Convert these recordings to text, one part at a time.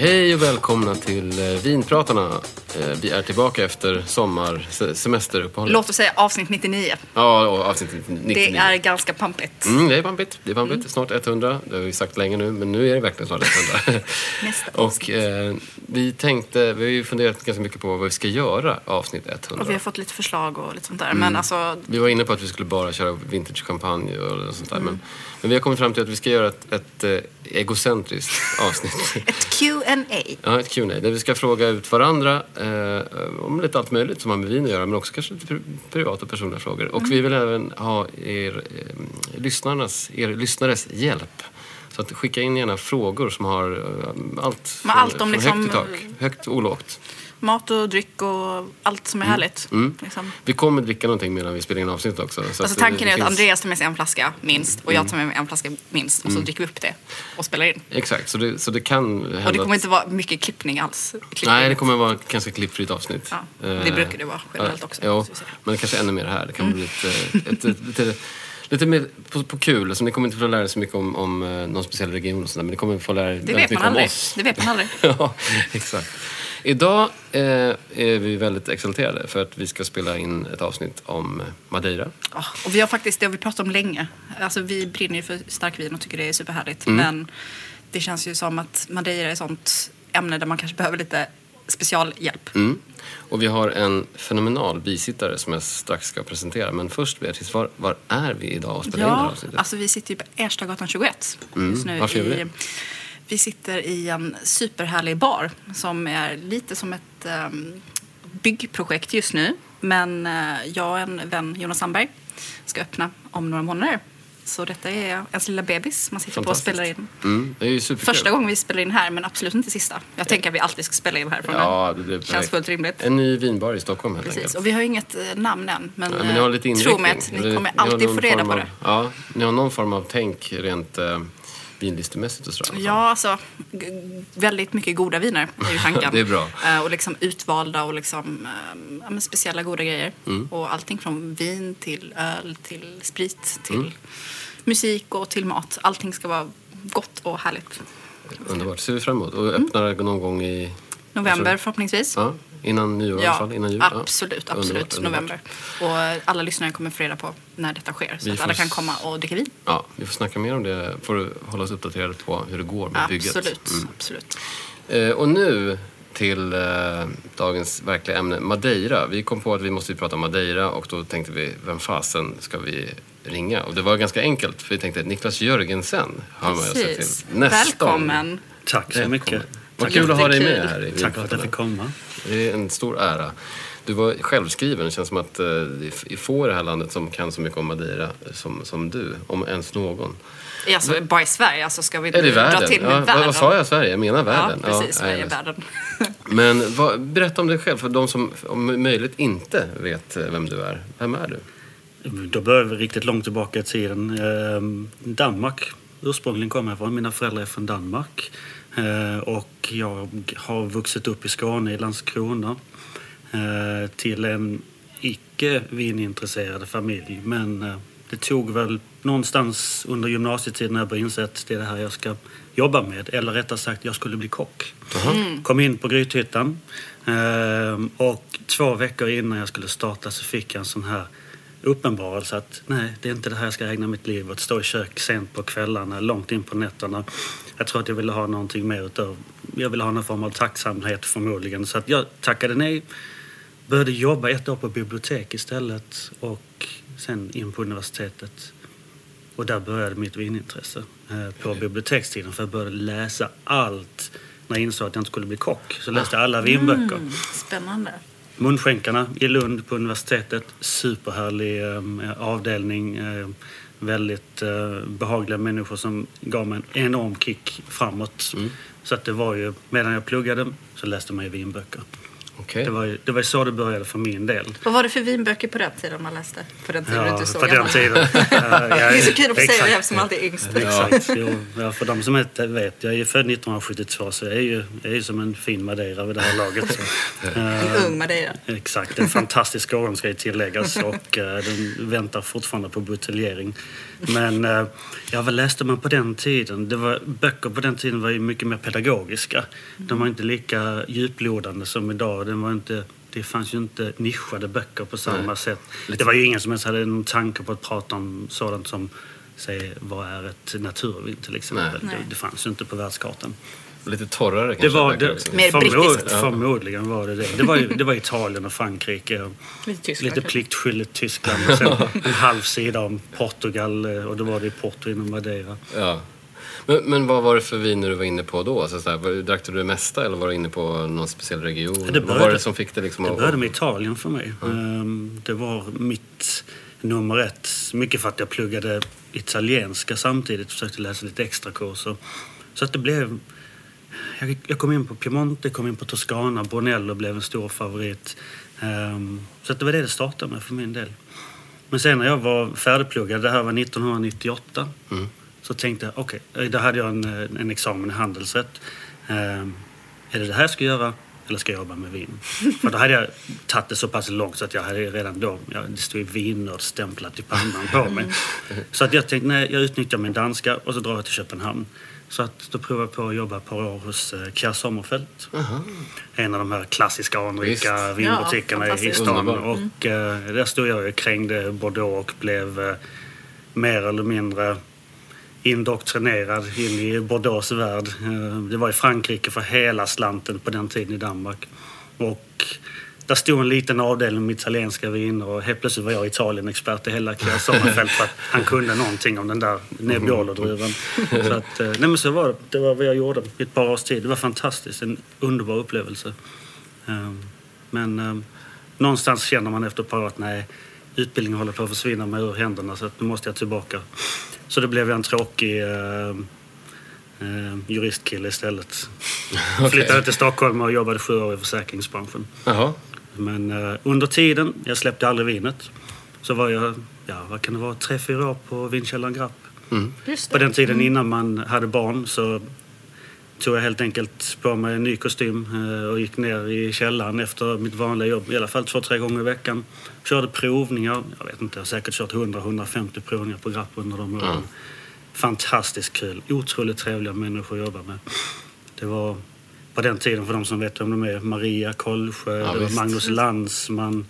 Hej och välkomna till eh, Vinpratarna. Eh, Vi är tillbaka efter sommar, se- semesteruppehållet. Låt oss säga avsnitt 99. Ja, avsnitt 99. Det är ganska pampigt. Mm, det är pampigt. Det är pampigt. Snart 100. Det har vi sagt länge nu, men nu är det verkligen snart 100. Nästa och avsnitt. eh, vi tänkte, vi har ju funderat ganska mycket på vad vi ska göra avsnitt 100. Och vi har fått lite förslag och lite sånt där. Mm. Men alltså, Vi var inne på att vi skulle bara köra vintage-champagne och sånt där. Mm. Men, men vi har kommit fram till att vi ska göra ett, ett eh, egocentriskt avsnitt. ett Q&A. Ja, ett Q&A där vi ska fråga ut varandra eh, om lite allt möjligt som har med vin att göra men också kanske lite pri- privata och personliga frågor. Och Mm. vi vill även ha er, eh, lyssnarnas, er lyssnares hjälp. Så att skicka in gärna frågor som har eh, allt från, allt om från liksom- högt i tak, högt och lågt. Mat och dryck och allt som är härligt. Liksom. Vi kommer dricka någonting medan vi spelar in avsnittet också. Så Alltså att det- tanken det är att finns- Mm. Andreas tar med sig en flaska minst och jag tar med mig en flaska minst och så dricker vi upp det och spelar in. Exakt, så det, så det kan hända Och det kommer att- inte vara mycket klippning alls. Klippning. Nej, det kommer vara ett ganska klippfritt avsnitt. Ja, det Eh, brukar det vara generellt också, Ja, men kanske ännu mer här. Det kan bli ett, ett, ett, lite, lite mer på, på kul. Alltså, ni kommer inte få lära er så mycket om, om eh, någon speciell region och sådär, men ni kommer få lära er Det väldigt mycket om oss. Det vet man aldrig. ja, exakt. Idag eh, är vi väldigt exalterade för att vi ska spela in ett avsnitt om Madeira. Ja, och vi har faktiskt, det har vi pratat om länge. Alltså vi brinner ju för starkvin och tycker det är superhärligt. Mm. Men det känns ju som att Madeira är ett sånt ämne där man kanske behöver lite specialhjälp. Mm. Och vi har en fenomenal bisittare som jag strax ska presentera. Men först Beatrice, var, var är vi idag och spelar in det här Ja, avsnittet? alltså vi sitter ju på Erstagatan 21 just nu. Mm. Varför gör vi i, det? Vi sitter i en superhärlig bar som är lite som ett um, byggprojekt just nu. Men eh, jag och en vän, Jonas Sandberg, ska öppna om några månader. Så detta är ens lilla bebis man sitter på och spelar in. Mm, det är ju superkul. Första gången vi spelar in här, men absolut inte sista. Jag tänker att vi alltid ska spela in härifrån. Ja, det blir Känns fullt rimligt. En ny vinbar i Stockholm helt Precis. enkelt. Och vi har ju inget eh, namn än, men, Ja, men ni har lite eh, inriktning. tro mig att ni kommer alltid få reda på det. Ja, ni har någon form av tänk rent eh, vinlistemässigt och sådär. Ja, alltså väldigt mycket goda viner är ju tanken. Det är bra. Eh, och liksom utvalda och liksom, eh, ja, speciella goda grejer. Mm. Och allting från vin till öl till sprit till Mm. musik och till mat. Allting ska vara gott och härligt. Underbart, ser vi fram emot. Och öppnar någon gång i... Mm. November förhoppningsvis. Ja, innan nyår i alla fall. Innan jul. Ja. absolut, Underbart, absolut. underbart. November. Och alla lyssnare kommer få reda på när detta sker. Så Vi att alla kan komma och dricka vin. Ja, vi får snacka mer om det. Får du hålla oss uppdaterade på hur det går med bygget. Absolut, Mm. absolut. Eh, och nu till eh, dagens verkliga ämne, Madeira. Vi kom på att vi måste prata om Madeira och då tänkte vi, vem fasen ska vi ringa? Och det var ganska enkelt, för vi tänkte Niklas Jörgensen har man Precis. till. Nästan. Välkommen. Tack så Välkommen. mycket. Vad kul att ha dig med här i Tack för att jag fick komma. Det är en stor ära. Du var självskriven. Det känns som att eh, det är få i det här landet som kan så mycket om Madeira som, som du, om ens någon. Alltså, bara i Sverige, alltså ska vi Är det dra till med Ja, världen? vad, vad sa jag? Sverige? Jag menar världen. Ja, precis. Sverige nej, är världen. Men vad, berätta om dig själv för de som om möjligt inte vet eh, vem du är. Vem är du? Då börjar vi riktigt långt tillbaka i tiden. Ehm, Danmark ursprungligen kommer jag från. Mina föräldrar är från Danmark. Eh, Och jag har vuxit upp i Skåne, i Landskrona. eh, Till en icke vinintresserad familj. Men eh, det tog väl någonstans under gymnasietiden när jag började inse att det är det här jag ska jobba med. Eller rättare sagt, jag skulle bli kock. Kom in på Grythyttan och två veckor innan jag skulle starta så fick jag en sån här uppenbarelse att nej, det är inte det här jag ska ägna mitt liv åt. Stå i kök sent på kvällarna, långt in på nätterna. Jag tror att jag ville ha någonting mer utav, jag ville ha någon form av tacksamhet förmodligen. Så att jag tackade nej, började jobba ett år på bibliotek istället och sen in på universitetet. Och där började mitt vinintresse eh, på bibliotekstiden för jag började läsa allt när jag insåg att jag inte skulle bli kock. Så läste jag alla vinböcker. Mm, spännande. Munskänkarna i Lund på universitetet. Superhärlig eh, avdelning. Eh, väldigt eh, behagliga människor som gav mig en enorm kick framåt. Så att det var ju, medan jag pluggade så läste man ju vinböcker. Okej. Det var ju det var ju så det började för min del. Vad var det för vinböcker på den tiden man läste? På den tiden du inte är så på den tiden. Det är så kul att få säga det eftersom alltid är yngst. Exakt. Jo, ja, för de som inte vet, jag är ju född 1972 så jag är ju, jag är ju som en fin Madeira vid det här laget. Så. En ung Madeira. Exakt, en fantastisk årgång ska ju tilläggas och eh, den väntar fortfarande på buteljering. Men eh, ja, vad läste man på den tiden? Det var, böcker på den tiden var ju mycket mer pedagogiska. De var inte lika djuplodande som idag. Den var inte, det fanns ju inte nischade böcker på samma Nej. sätt. Det var ju ingen som ens hade någon tanke på att prata om sådant som Säg, vad är ett naturvin till exempel? Det, det fanns ju inte på världskartan. Lite torrare Det kanske. var, verkar det, också. Mer förmod, brittiskt. Förmodligen var det det. Det var, ju, det var Italien och Frankrike. Och Lite Tyskland lite pliktskyldigt Tyskland. Och sen en halv sida om Portugal eh, och då var det i Porto inom Madeira. Ja. Men, men vad var det för viner du var inne på då? Alltså, så här, var- drack du det mesta eller var du inne på någon speciell region? det vad var började- det som fick dig liksom Det började med Italien för mig. Ehm, Det var mitt nummer ett. Mycket för att jag pluggade italienska samtidigt och försökte läsa lite extra kurser. Så att det blev... Jag, jag kom in på Piemonte, kom in på Toscana, Brunello blev en stor favorit. Ehm, Så det var det det startade med för min del. Men sen när jag var färdigpluggad, det här var 1998, Mm. så tänkte jag okej, då hade jag en, eh, en examen i handelsrätt. Ehm, är det det här jag ska göra eller ska jag jobba med vin? För då hade jag tagit det så pass långt så att jag hade redan då, ja, det stod vinnörd stämplat i pannan på mig. Så att jag tänkte, nej, jag utnyttjar min danska och så drar jag till Köpenhamn. Så att då provade jag på att jobba ett par år hos eh, Kjær Sommerfeld. En av de här klassiska anrika vinbutikerna Ja, i stan. Och eh, där stod jag och krängde Bordeaux och blev eh, mer eller mindre indoktrinerad in i Bordeaux värld. Eh, Det var i Frankrike för hela slanten på den tiden i Danmark. Och där stod en liten avdelning med italienska viner och helt plötsligt var jag Italien-expert i hela Kjær Sommerfeld för att han kunde någonting om den där Nebbiolo-druvan. Så att, eh, nej men så var det. Det var vad jag gjorde i ett par års tid. Det var fantastiskt. En underbar upplevelse. Eh, Men eh, någonstans känner man efter ett par år att nej, utbildningen håller på att försvinna mig ur händerna så att nu måste jag tillbaka. Så det blev jag en tråkig eh, juristkille istället. Flyttade till Stockholm och jobbade sju år i försäkringsbranschen. Jaha. Men eh, under tiden, jag släppte aldrig vinet, så var jag, ja vad kan det vara, tre, fyra år på vinkällaren Grapp. Mm. På den tiden innan man hade barn så tog jag helt enkelt på mig en ny kostym eh, och gick ner i källaren efter mitt vanliga jobb, i alla fall två, tre gånger i veckan. Körde provningar, jag vet inte, jag har säkert kört 100-150 provningar på Grapp under de åren. Fantastiskt kul, otroligt trevliga människor att jobba med. Det var på den tiden, för de som vet vem de är, Maria Kolsjö, Ja, det. Magnus Landsman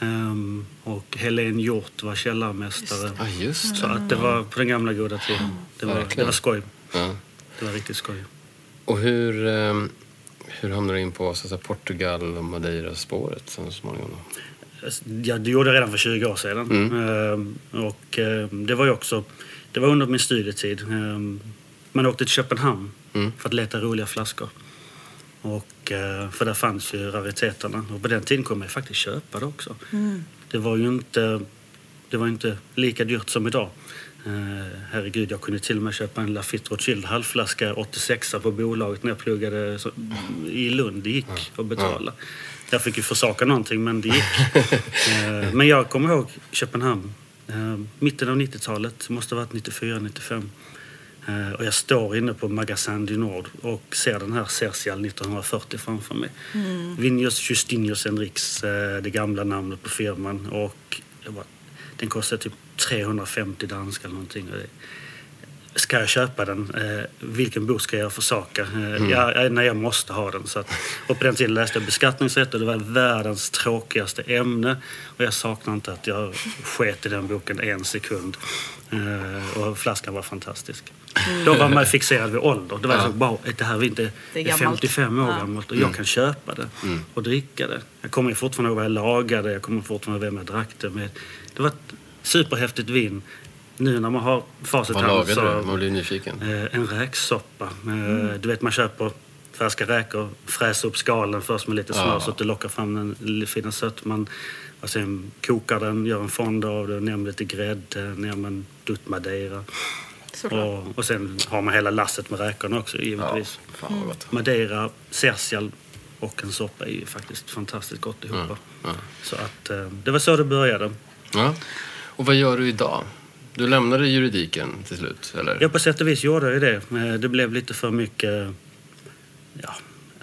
ehm, och Helene Hjort var källarmästare. Ja, just Så att det var på den gamla goda tiden. Det var, det var skoj. Ja. Det var riktigt skoj. Och hur, eh, hur hamnade du in på så Portugal och Madeira-spåret så småningom? Ja, det gjorde jag redan för 20 år sedan. Ehm, Och ehm, det var ju också... Det var under min studietid. Man åkte till Köpenhamn Mm. för att leta roliga flaskor. Och, eh, för där fanns ju rariteterna. Och på den tiden kunde man faktiskt köpa det också. Det var ju inte, det var inte lika dyrt som idag. Eh, herregud, jag kunde till och med köpa en Lafite Rothschild halvflaska 86 på bolaget när jag pluggade så, i Lund. Det gick att betala. Jag fick ju försaka någonting, men det gick. Eh, men jag kommer ihåg Köpenhamn. Eh, mitten av 90-talet, måste ha varit 94, 95. Eh, Och jag står inne på Magasin du Nord och ser den här Cercial 1940 framför mig. Vinhos Justinius Henriks, eh, det gamla namnet på firman. Och jag bara, den kostar typ 350 danska eller någonting. Ska jag köpa den? Eh, vilken bok ska jag försaka? Eh, ja, ja, nej, jag måste ha den. Så att, och på den tiden läste jag beskattningsrätt och det var världens tråkigaste ämne. Och jag saknar inte att jag sket i den boken en sekund. Och flaskan var fantastisk. Då var man fixerad vid ålder. Det var så, wow, det här är inte Det är är gammalt. 55 år Ja. gammalt och jag kan köpa det och dricka det. Jag kommer fortfarande ihåg vad jag lagade, jag kommer fortfarande ihåg vem jag drack det med. Det var ett superhäftigt vin. Nu när man har facit Vad lagade du? så... Man blir nyfiken. Eh, en räksoppa. Eh, Du vet man köper färska räkor, fräser upp skalen först med lite smör Ja. så att det lockar fram den fina sötman. Och sen kokar den, gör en fond av det, ner med lite grädde, ner med en dutt madeira. Såklart. Och, och sen har man hela lasset med räkorna också Ja, givetvis. fan vad gott. Madeira, cercial och en soppa är ju faktiskt fantastiskt gott ihop. Ja, ja. Så att eh, det var så det började. Ja. Och vad gör du idag? Du lämnade juridiken till slut, eller? Ja, på sätt och vis gjorde jag det. Eh, Det blev lite för mycket ja,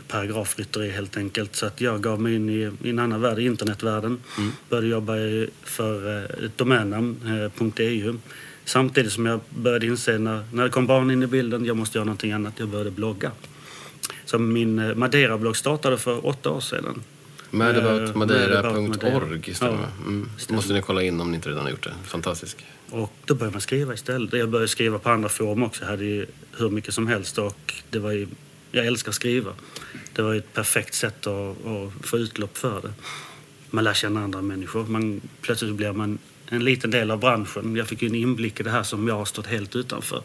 paragrafrytteri helt enkelt. Så att jag gav mig in i, i en annan värld, i internetvärlden. Började jobba för eh, ett domännamn, eh, .eu. Samtidigt som jag började inse när, när det kom barn in i bilden, jag måste göra någonting annat. Jag började blogga. Så min eh, Madeira-blogg startade för åtta år sedan. Madaboutmadeira.org, stämmer Ja, mm. stämmer. måste ni kolla in om ni inte redan har gjort det. Fantastisk. Och då började man skriva istället. Jag började skriva på andra forum också. Jag hade ju hur mycket som helst och det var ju, jag älskar att skriva. Det var ju ett perfekt sätt att, att få utlopp för det. Man lär känna andra människor. Man, plötsligt blir man en liten del av branschen. Jag fick ju en inblick i det här som jag har stått helt utanför.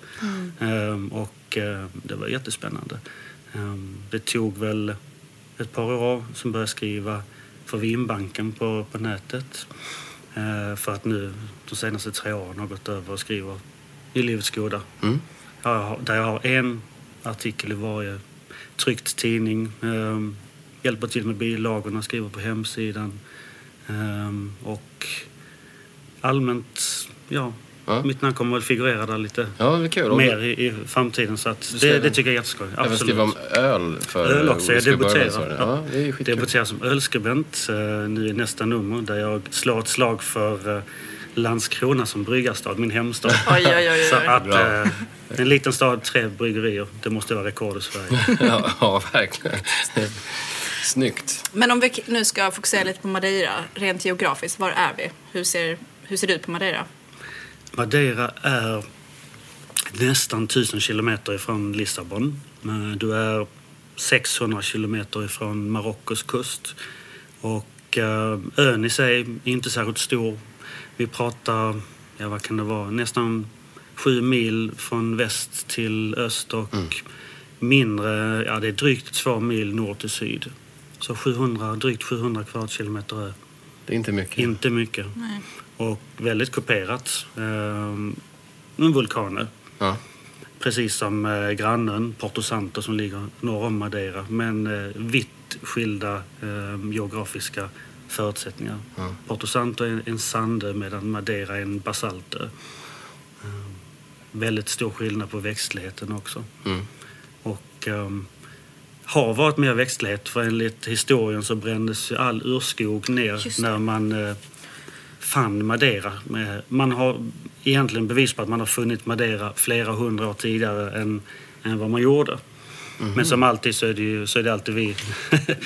Ehm, och eh, det var jättespännande. Ehm, det tog väl ett par år som började skriva för Vinbanken på, på nätet. Eh, för att nu de senaste tre åren har gått över och skriver i Livets Goda. Mm. Jag har, där jag har en artikel i varje tryckt tidning. Eh, hjälper till med bilagorna, skriver på hemsidan. Eh, och allmänt, ja, Ja. mitt namn kommer väl figurera där lite Ja, det är kul. Mer i, i framtiden. Så att det, även- det tycker jag är jätteskoj. Även Absolut. skriva om öl för Öl också, jag debuterar. Ja, det debuterar som ölskribent eh, nu i nästa nummer där jag slår ett slag för eh, Landskrona som bryggarstad, min hemstad. Oj, oj, oj, oj. Så att eh, en liten stad, tre bryggerier, det måste vara rekord i Sverige. ja, ja, verkligen. Snyggt. Men om vi nu ska fokusera lite på Madeira, rent geografiskt, var är vi? Hur ser, hur ser det ut på Madeira? Madeira är nästan 1000 kilometer ifrån Lissabon. Eh, Du är 600 kilometer ifrån Marockos kust. Och eh, ön i sig är inte särskilt stor. Vi pratar, ja vad kan det vara, nästan sju mil från väst till öst och mindre, ja det är drygt två mil nord till syd. Så 700, drygt 700 kvadratkilometer ö. Det är inte mycket. Inte mycket. Nej. Och väldigt kuperat. En vulkaner. Ja. Precis som eh, grannen Porto Santo som ligger norr om Madeira. Men eh, vitt skilda eh, geografiska förutsättningar. Ja. Porto Santo är en sandö medan Madeira är en basaltö. Ehm, väldigt stor skillnad på växtligheten också. Mm. Och ehm, har varit mer växtlighet för enligt historien så brändes all urskog ner när man eh, fann Madeira. Man har egentligen bevis på att man har funnit Madeira flera hundra år tidigare än, än vad man gjorde. Men som alltid så är det, ju, så är det alltid vi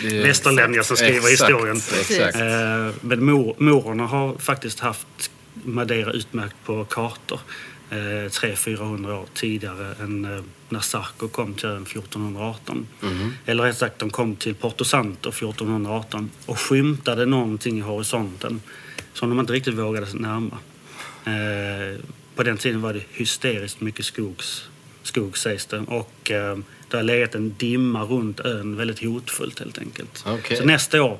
Det västerlänningar som skriver Exakt, historien. Exakt. Eh, Men mor, morerna har faktiskt haft Madeira utmärkt på kartor eh, 300-400 år tidigare än eh, när Sarko kom till ön 1418. Eller rätt sagt, de kom till Porto Santo 1418 och skymtade någonting i horisonten som de inte riktigt vågade närma. Eh, på den tiden var det hysteriskt mycket skogs, skog sägs det. Och eh, det har legat en dimma runt ön, väldigt hotfullt helt enkelt. Okej. Så nästa år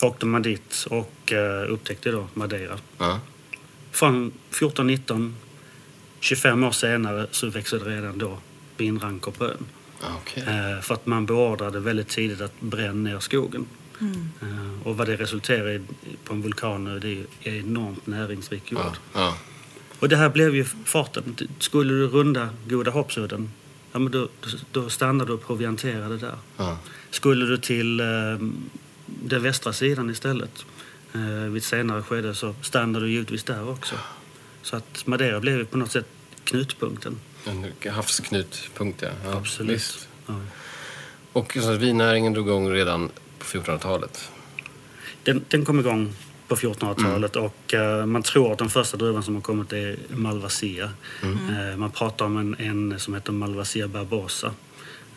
åkte man dit och eh, upptäckte då Madeira. Ja. Från 1419, 25 år senare, så växte det redan då vinrankor på ön. Eh, för att man beordrade väldigt tidigt att bränna ner skogen. Eh, och vad det resulterar i på en vulkan det är enormt näringsrik jord. Ja. Och det här blev ju farten. Skulle du runda Goda Hoppsudden, ja, men då, då stannar du och provianterade där. Ja. Skulle du till eh, den västra sidan istället, eh, vid ett senare skede, så stannade du givetvis där också. Så att Madeira blev ju på något sätt knutpunkten. En havsknutpunkt, ja. ja Absolut. Ja. Och så, vinnäringen drog igång redan på 1400-talet. Den, den kom igång på 1400-talet Mm. och eh, man tror att den första druvan som har kommit är Malvasia. Mm. Eh, man pratar om en, en som heter Malvasia barbosa.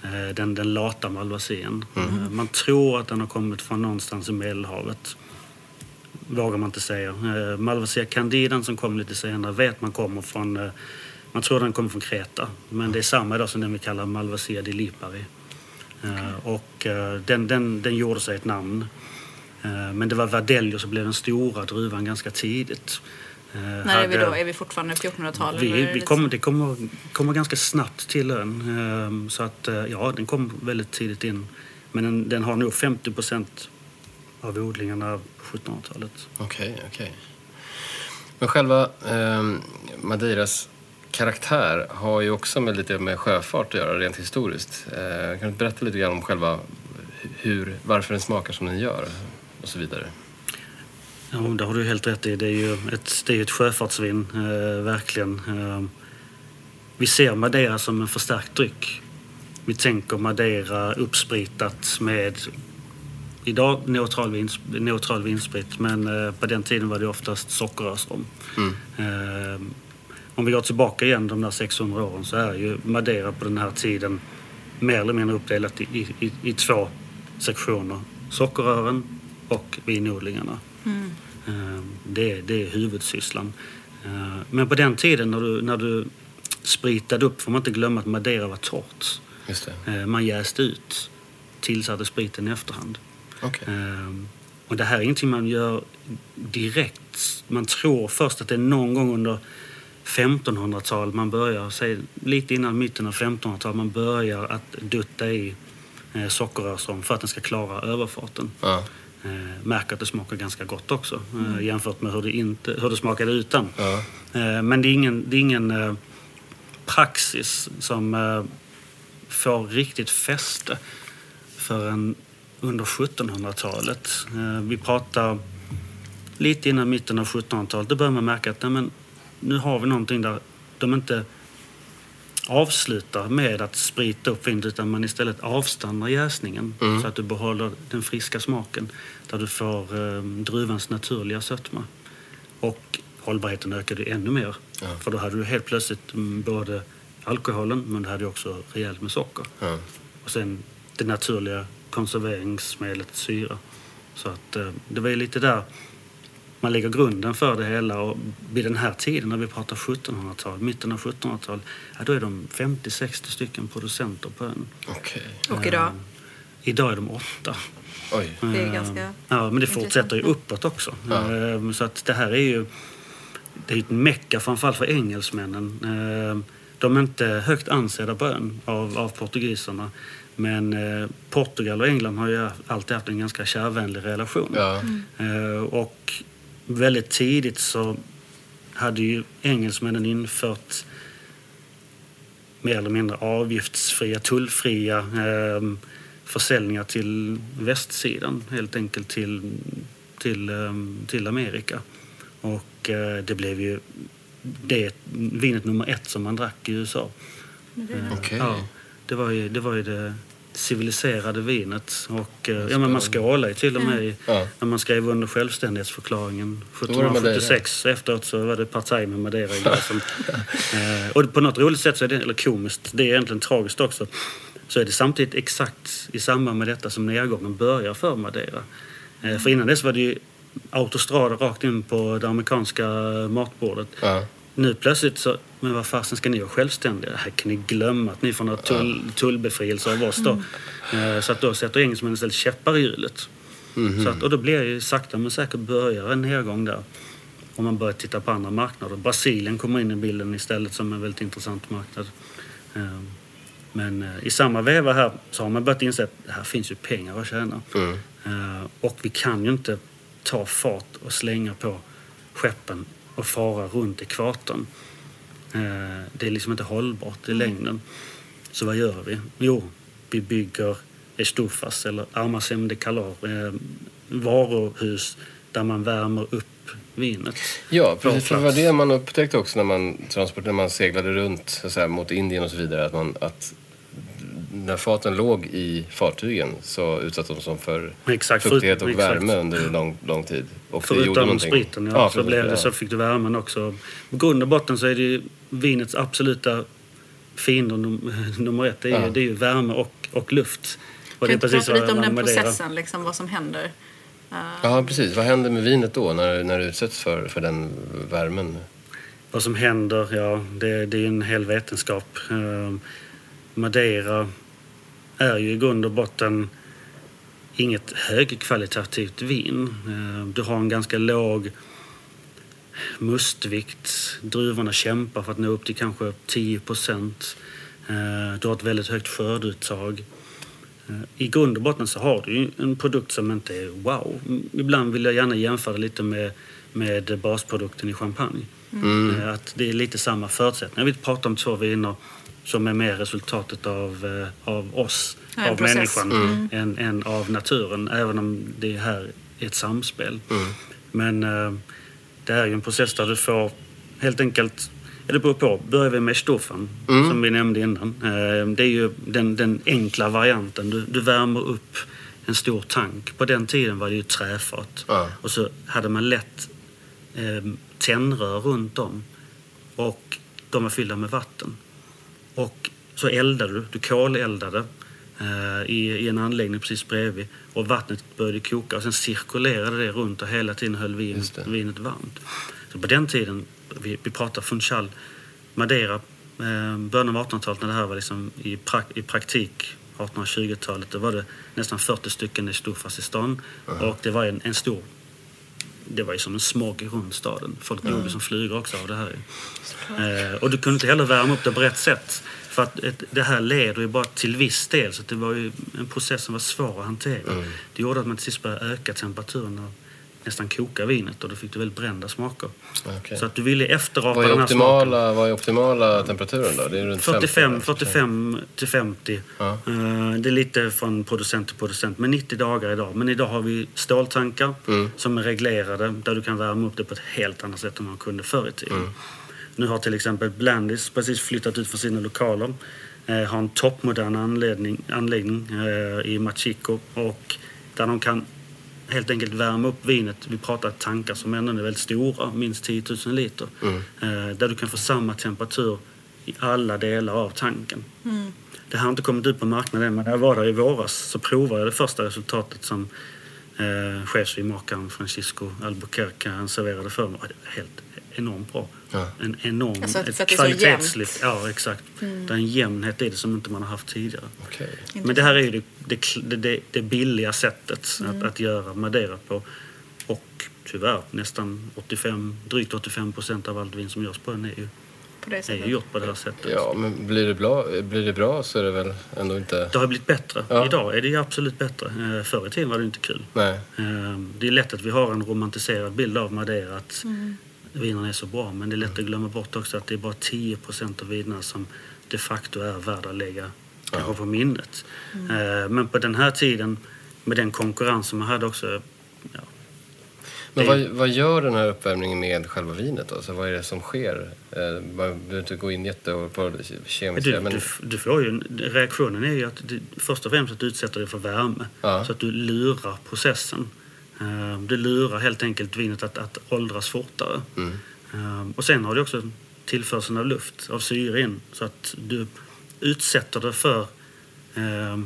Eh, den, den lata malvasien. Mm. Man tror att den har kommit från någonstans i Medelhavet. Vågar man inte säga. Malvasia candiden som kom lite senare vet man kommer från man tror den kommer från Kreta, men det är samma idag som den vi kallar Malvasia di Lipari. Eh, och eh, den, den, den gjorde sig ett namn. Eh, Men det var Verdelho som blev den stora druvan ganska tidigt. När är vi då? Är vi fortfarande 1400-tal? eller är Vi, det vi kommer, det kommer, kommer ganska snabbt till ön. Eh, Så att, ja, den kom väldigt tidigt in. Men den, den har nog 50 procent av odlingarna på 1700-talet. Okej, okej. Men själva eh, Madeiras karaktär har ju också med lite med sjöfart att göra rent historiskt. Eh, kan du berätta lite grann om själva hur, varför den smakar som den gör och så vidare? Ja, det har du helt rätt i. Det är ju ett, det är ett sjöfartsvin, eh, verkligen. Eh, vi ser Madeira som en förstärkt dryck. Vi tänker Madeira uppspritat med idag neutral, vins, neutral vinsprit men eh, på den tiden var det oftast sockerrörsrom. Mm. Om vi går tillbaka igen de där 600 åren så är ju Madeira på den här tiden mer eller mindre uppdelat i, i, i två sektioner. Sockerrören och vinodlingarna. Eh, Det, är- det är huvudsysslan. Eh, Men på den tiden när du, när du spritade upp får man inte glömma att Madeira var torrt. Just det. Eh, Man jäste ut, tillsatte spriten i efterhand. Okej. Ehm, Och det här är ingenting man gör direkt. Man tror först att det är någon gång under 1500-talet man börjar, säg lite innan mitten av 1500-talet, man börjar att dutta i eh, sockerrörsrom för att den ska klara överfarten. Ja. Eh, märker att det smakar ganska gott också eh, jämfört med hur det, inte, hur det smakade utan. Ja. Eh, men det är ingen, det är ingen eh, praxis som eh, får riktigt fäste förrän under 1700-talet. Eh, vi pratar lite innan mitten av 1700-talet. Då börjar man märka att nej, men, nu har vi någonting där de inte avslutar med att sprita upp vinet utan man istället avstannar jäsningen Mm. så att du behåller den friska smaken där du får eh, druvans naturliga sötma. Och hållbarheten ökade ännu mer. Ja. För då hade du helt plötsligt mm, både alkoholen men du hade också rejält med socker. Ja. Och sen det naturliga konserveringsmedlet syra. Så att eh, det var ju lite där man lägger grunden för det hela. Och vid den här tiden, när vi pratar 1700-tal, mitten av 1700-tal, ja, då är de 50-60 stycken producenter på ön. Okej. Och idag? Idag är de åtta. Oj. Det är ganska Ja, men det fortsätter ju uppåt också. Ja. Eh, Så att det här är ju det är ett mecka framförallt för engelsmännen. De är inte högt ansedda på ön av, av portugiserna. Men eh, Portugal och England har ju alltid haft en ganska kärvänlig relation. Ja. Eh, Och väldigt tidigt så hade ju engelsmännen infört mer eller mindre avgiftsfria, tullfria eh, försäljningar till västsidan. Helt enkelt till, till, eh, till Amerika. Och eh, det blev ju det vinet nummer ett som man drack i USA. Eh, Okej. Ja, det, var ju, det var ju det civiliserade vinet. Och, eh, ja, men man skålade ju till och med i, Ja. när man skrev under självständighetsförklaringen var det Madeira. 1776. Efteråt så var det partaj med Madeira i glasen. eh, och på något roligt sätt, så är det, eller komiskt, det är egentligen tragiskt också, så är det samtidigt exakt i samband med detta som nedgången börjar för Madeira. Eh, för innan dess var det ju autostrada rakt in på det amerikanska matbordet. Ja. Nu plötsligt så, men vad fasen ska ni vara självständiga? Här kan ni glömma att ni får några tull, tullbefrielse av oss då. Eh, Så att då sätter engelsmännen istället käppar i hjulet. Så att, och då blir det ju sakta men säkert börjar en nedgång där. Om man börjar titta på andra marknader. Brasilien kommer in i bilden istället som en väldigt intressant marknad. Eh, Men eh, i samma veva här så har man börjat inse att det här finns ju pengar att tjäna. Mm. Och vi kan ju inte ta fart och slänga på skeppen och fara runt ekvatorn. Eh, det är liksom inte hållbart i längden. Så vad gör vi? Jo, vi bygger estufas eller armacém de calor, eh, varuhus där man värmer upp vinet. Ja, precis. För det var det man upptäckte också när man, transport, när man seglade runt så säga, mot Indien och så vidare. Att, man, att när faten låg i fartygen så utsattes de som för Exakt, fuktighet och exakt. värme under lång, lång tid. Och Förutom spriten, ja, så, precis, blev det, ja. så fick du värmen också. På grund och botten så är det ju vinets absoluta fiender num- nummer ett. Det är, ju, Ja. det är ju värme och, och luft. Och Kan du prata lite om den processen, liksom, vad som händer? Ja, precis. Vad händer med vinet då när, när det utsätts för, för den värmen? Vad som händer, ja, det, det är en hel vetenskap. Eh, Madeira är ju i grund och botten inget högkvalitativt vin. Eh, Du har en ganska låg mustvikt. Druvorna kämpar för att nå upp till kanske 10 procent. Du har ett väldigt högt skörduttag. Eh, I grund och botten så har du en produkt som inte är wow. Ibland vill jag gärna jämföra lite med, med basprodukten i champagne. Eh, Att det är lite samma förutsättningar. Vi pratar om två viner som är mer resultatet av, eh, av oss, Ja, av process. människan, än, än av naturen. Även om det här är ett samspel. Men eh, det är ju en process där du får helt enkelt det beror på. Börjar vi med stoffen, som vi nämnde innan. Eh, Det är ju den, den enkla varianten. Du, du värmer upp en stor tank. På den tiden var det ju träfat. Ja. Och så hade man lätt eh, tändrör runt om. Och de var fyllda med vatten. Och så eldade du. Du koleldade eh, i, i en anläggning precis bredvid. Och vattnet började koka och sen cirkulerade det runt och hela tiden höll det. vinet varmt. Så på den tiden, vi, vi pratar Funchal, Madeira, eh, början av 1800-talet när det här var liksom i, prak, i praktik 1820-talet, då var det nästan 40 stycken i stan. Och det var en, en stor det var ju som en smog runt staden. Folk dog ju som flugor också av det här. Eh, och du kunde inte heller värma upp det på rätt sätt. För att ett, det här leder ju bara till viss del. Så det var ju en process som var svår att hantera. Det gjorde att man till sist började öka temperaturen nästan koka vinet. Och då fick du väldigt brända smaker. Okej. Så att du ville efterapa den här smaken. optimala, vad är optimala temperaturen då? Det är runt 45, 50, 45 till 50. Ja. Eh, Det är lite från producent till producent. Men 90 dagar idag. Men idag har vi ståltankar Mm. som är reglerade där du kan värma upp det på ett helt annat sätt än man kunde förr i tiden. Mm. Nu har till exempel Blandis precis flyttat ut från sina lokaler. Eh, har en toppmodern anläggning, anläggning eh, i Machico och där de kan helt enkelt värma upp vinet. Vi pratar tankar som ändå är väldigt stora, minst 10 000 liter. Eh, där du kan få samma temperatur i alla delar av tanken. Det har inte kommit ut på marknaden men när jag var där i våras så provade jag det första resultatet som eh, chefsvinmakaren Francisco Albuquerque han serverade för mig. Det var helt enormt bra. Ja. En enorm, Alltså, ett Mm. kvalitetslyft. Ja, exakt. Det är en jämnhet i det som inte man har haft tidigare. Okej. Men det här är ju det, det, det, det billiga sättet Mm. att, att göra Madeira på. Och tyvärr, nästan 85, drygt 85 procent av allt vin som görs på den är ju, På det är gjort på det här sättet. Ja, men blir det, bra, blir det bra så är det väl ändå inte... Det har blivit bättre. Ja. Idag är det ju absolut bättre. Eh, Förr i tiden var det inte kul. Nej. Eh, Det är lätt att vi har en romantiserad bild av Madeira att Mm. vinerna är så bra. Men det är lätt att glömma bort också att det är bara 10 procent av vinerna som de facto är värda att lägga kanske på minnet. Eh, Men på den här tiden, med den konkurrens som man hade också, ja, Men Det- vad, vad gör den här uppvärmningen med själva vinet då? Så vad är det som sker? Eh, Man behöver inte gå in jättehårt på det kemiska. Du, men... du, du får ju, en- reaktionen är ju att du, först och främst att du utsätter dig för värme. Ja. Så att du lurar processen. Eh, Du lurar helt enkelt vinet att, att åldras fortare. Mm. Eh, Och sen har du också tillförseln av luft, av syre in. Så att du utsätter det för eh,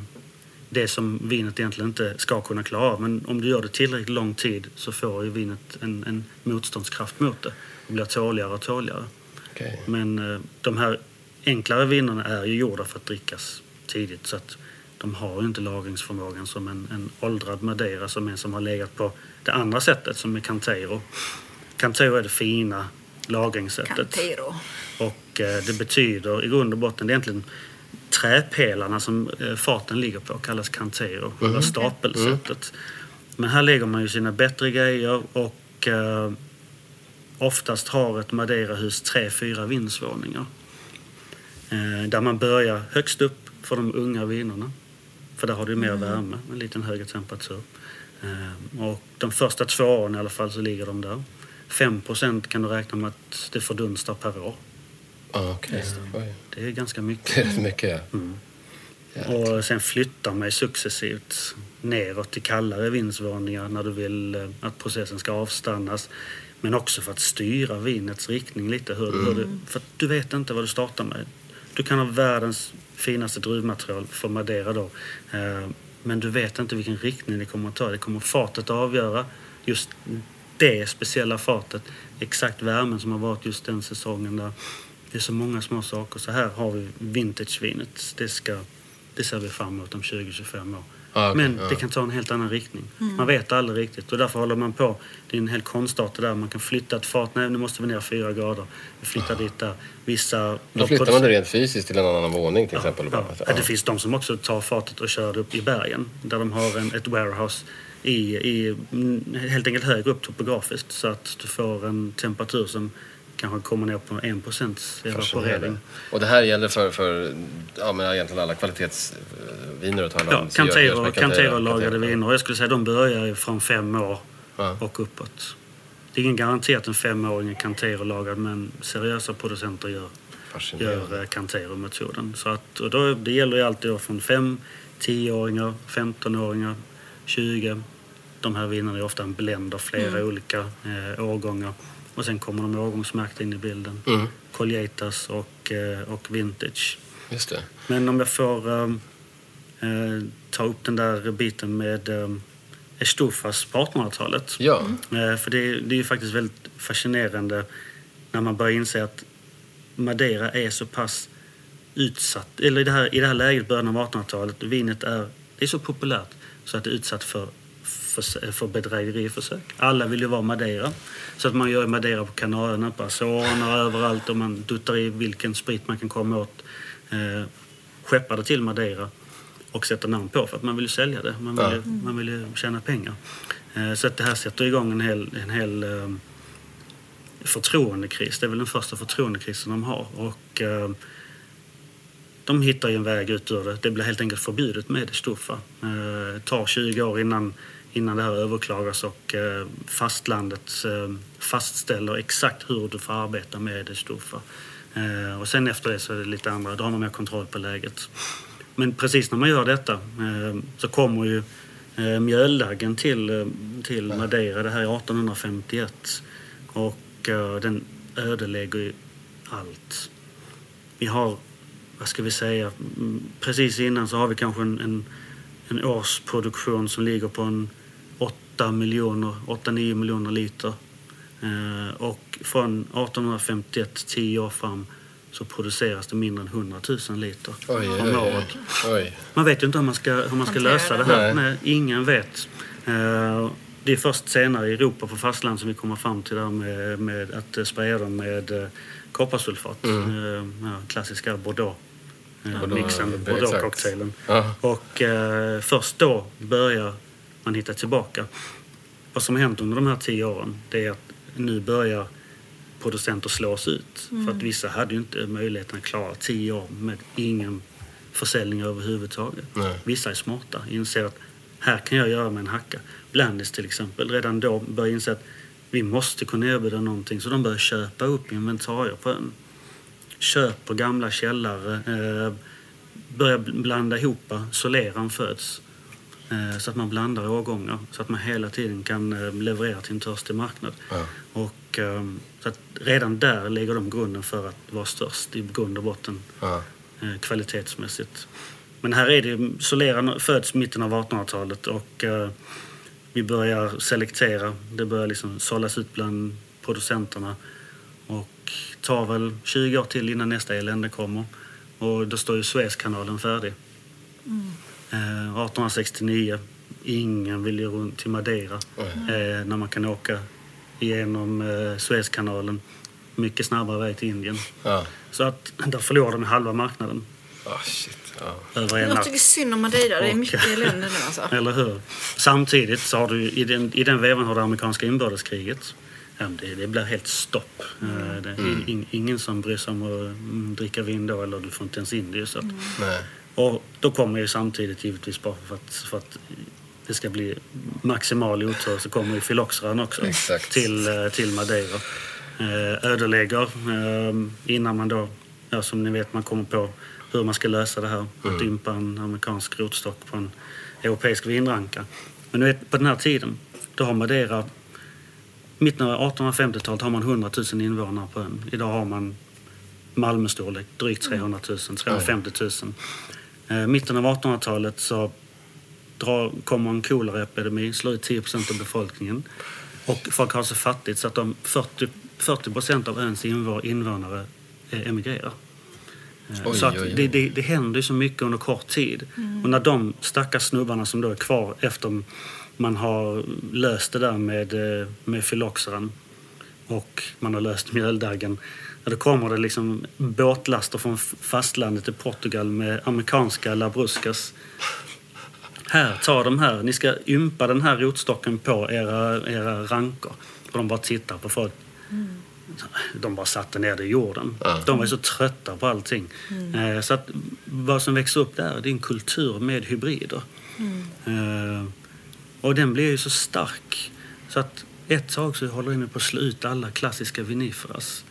det som vinet egentligen inte ska kunna klara av. Men om du gör det tillräckligt lång tid så får ju vinet en, en motståndskraft mot det. Och blir tåligare och tåligare. Okej. Men eh, de här enklare vinerna är ju gjorda för att drickas tidigt. Så att de har ju inte lagringsförmågan som en, en åldrad Madeira som en som har legat på det andra sättet som är Cantero. Cantero är det fina lagringssättet. Cantero. Och eh, det betyder i grund och botten, det är egentligen träpelarna som eh, faten ligger på kallas Cantero, eller stapelsättet. Men här lägger man ju sina bättre grejer och eh, oftast har ett Madeirahus tre, fyra vindsvåningar. Eh, där man börjar högst upp för de unga vinerna. För där har du mer värme, en liten högre temperatur. Eh, och de första två åren i alla fall så ligger de där. 5% kan du räkna med att det fördunstar per år. Ah. Oj. Det är ganska mycket. Det är rätt mycket. ja. Och sen flyttar man successivt neråt till kallare vindsvåningar när du vill eh, att processen ska avstannas. Men också för att styra vinets riktning lite. Hur, hur du, för att du vet inte vad du startar med. Du kan ha världens finaste druvmaterial för Madeira då. Eh, Men du vet inte vilken riktning det kommer att ta. Det kommer fatet att avgöra. Just det speciella fatet. Exakt värmen som har varit just den säsongen. Där. Det är så många små saker. Så här har vi vintagevinet. Det, ska, det ser vi fram emot om 20-25 år. Ah, okej, Men det kan ta en helt annan riktning. Man vet aldrig riktigt och därför håller man på. Det är en hel konstart där. Man kan flytta ett fat. Nej, nu måste vi ner fyra grader. Vi flyttar dit där. Vissa... Då flyttar man det rent fysiskt till en annan våning till exempel. Ja. Det finns de som också tar fatet och kör det upp i bergen. Där de har en, ett warehouse i, i, mm, helt enkelt högre upp topografiskt. Så att du får en temperatur som kanske kommer ner på 1 procents evaporering. Fascinerande. Och det här gäller för, för ja, men egentligen alla kvalitetsviner Ja, om. Cantero, Cantero Cantero. viner. Jag skulle säga de börjar från fem år Ja. och uppåt. Det är ingen garanti att en femåring är Cantero lagad men seriösa producenter gör, gör eh, Cantero-metoden. Så att, och då, det gäller ju alltid från 5, 10-åringar, 15-åringar, 20. De här vinerna är ofta en blend av flera olika eh, årgångar. Och sen kommer de årgångsmärkta in i bilden. Mm. Colleitas och, eh, och Vintage. Just det. Men om jag får eh, ta upp den där biten med eh, Estufas på 1800-talet. Ja. Eh, för det, det är ju faktiskt väldigt fascinerande när man börjar inse att Madeira är så pass utsatt. Eller i det här, i det här läget, början av 1800-talet, vinet är, det är så populärt så att det är utsatt för, för, för bedrägeriförsök. Alla vill ju vara Madeira. Så att man gör Madeira på Kanarierna, på Azorerna, överallt och man duttar i vilken sprit man kan komma åt. Eh, skeppar det till Madeira och sätter namn på för att man vill ju sälja det. Man vill, Ja. ju, man vill tjäna pengar. Eh, så att det här sätter igång en hel, en hel eh, förtroendekris. Det är väl den första förtroendekrisen de har. Och, eh, de hittar ju en väg ut ur det. Det blir helt enkelt förbjudet med Stuffa. Eh, Det tar 20 år innan, innan det här överklagas och eh, fastlandet eh, fastställer exakt hur du får arbeta med Stuffa. Eh, Och sen efter det så är det lite andra, då har man mer kontroll på läget. Men precis när man gör detta så kommer ju mjöldaggen till, till Madeira. Det här är 1851. Och den ödelägger ju allt. Vi har, vad ska vi säga, mm, precis innan så har vi kanske en, en, en årsproduktion som ligger på en 8 miljoner, 8-9 miljoner liter. Eh, och från 1851, 10 år fram, så produceras det mindre än 100 000 liter Oj, oj, om oj. året. oj. Man vet ju inte hur man ska, hur man ska lösa det här. Nej. Nej. ingen vet. Eh, det är först senare i Europa på fastland som vi kommer fram till det här med, med att spraya dem med eh, kopparsulfat. Mm. Ja, klassiska Bordeaux. Bordeaux, mixen, ja, Bordeaux-cocktailen. Ja. Och eh, först då börjar man hitta tillbaka. Vad som har hänt under de här tio åren det är att nu börjar producenter slås ut. För att vissa hade ju inte möjligheten att klara tio år med ingen försäljning överhuvudtaget. Nej. Vissa är smarta, inser att här kan jag göra med en hacka. Blandis till exempel, redan då börjar inse att vi måste kunna erbjuda någonting. Så de börjar köpa upp inventarier på ön. Köper gamla källare, eh, börjar blanda ihop, soleran föds. Eh, så att man blandar årgångar så att man hela tiden kan eh, leverera till en törstig marknad. Ja. Och, eh, så att redan där lägger de grunden för att vara störst i grund och botten Ja. eh, kvalitetsmässigt. Men här är det, Soleran föds mitten av 1800-talet och vi börjar selektera. Det börjar liksom sållas ut bland producenterna och tar väl 20 år till innan nästa elände kommer. Och då står ju Suezkanalen färdig. Eh, 1869. Ingen vill ju runt till Madeira eh, när man kan åka igenom eh, Suezkanalen. Mycket snabbare väg till Indien. Ja. Så att där förlorar de halva marknaden Ah, shit. Ja. över en Jag natt. tycker synd om Madeira. Det är mycket elände nu alltså. Eller hur? Samtidigt så har du i den, i den vevan har du amerikanska inbördeskriget. det, det blir helt stopp. Eh, Det är in, ingen som bryr sig om att mm, dricka vin då eller du får inte ens in det. Så att, Nej. Och då kommer ju samtidigt givetvis bara för att, för att det ska bli maximal otur så kommer ju filoxeran också Exakt. till, eh, till Madeira. Eh, ödelägger eh, innan man då, ja, som ni vet, man kommer på hur man ska lösa det här. Att ympa en amerikansk rotstock på en europeisk vinranka. Men du vet, på den här tiden, då har Madeira Mitten av 1850-talet har man 100 000 invånare på ön. Idag har man Malmö-storlek, drygt 300 000, 350 000. Eh, mitten av 1800-talet så drar, kommer en koleraepidemi, slår ut 10% av befolkningen. Och folk har så fattigt så att de 40, 40 procent av öns invå- invånare eh, emigrerar. Eh, Oj, så att oj, oj. Det, det, det händer ju så mycket under kort tid. Och när de stackars snubbarna som då är kvar efter man har löst det där med, eh, med filoxeran och man har löst mjöldaggen. Ja, då kommer det liksom båtlaster från fastlandet i Portugal med amerikanska labruskas. Här, ta de här. Ni ska ympa den här rotstocken på era, era rankor. Och de bara tittar på folk. De bara satte ner det i jorden. Ja. De var ju så trötta på allting. Eh, så att vad som växer upp där det är en kultur med hybrider. Eh, och den blir ju så stark. Så att ett tag så håller den på att slå ut alla klassiska viniferas.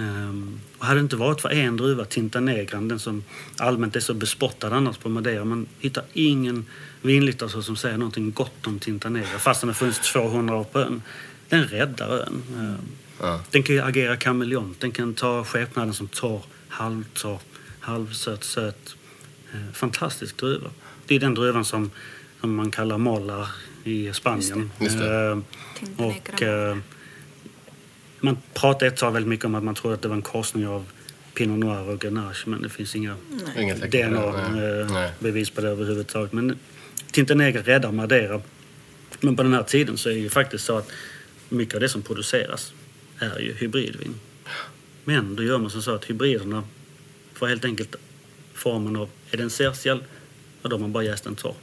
Um, och hade det inte varit för en druva, Tinta Negran, den som allmänt är så bespottad annars på Madeira. Man hittar ingen vinlitteratur som säger någonting gott om Tinta Negra fast den har funnits 200 år på ön. Den räddar ön. Ehm, Ja. Den kan ju agera kameleont. Den kan ta skepnaden som torr, halvtorr, halvsöt, söt. Eh, fantastisk druva. Det är den druvan som, som man kallar mollar i Spanien. Just det. Eh, Tinta och, Negra. eh, man pratade ett tag väldigt mycket om att man trodde att det var en korsning av Pinot Noir och Grenache men det finns inga Inga tecken på det. DNA-bevis på det överhuvudtaget. Men Tinta Negra räddar Madeira. Men på den här tiden så är det ju faktiskt så att mycket av det som produceras är ju hybridvin. Men då gör man som så att hybriderna får helt enkelt formen av, är den sercial, ja då har man bara jäst den torr.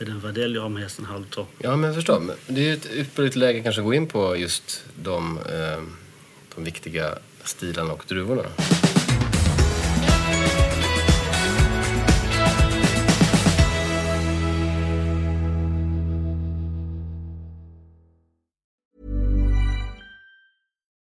Är den radell, ja har man jäst den halvtorr. Ja, men jag förstår. Men det är ju ett ypperligt läge kanske att gå in på just de, eh, de viktiga stilarna och druvorna.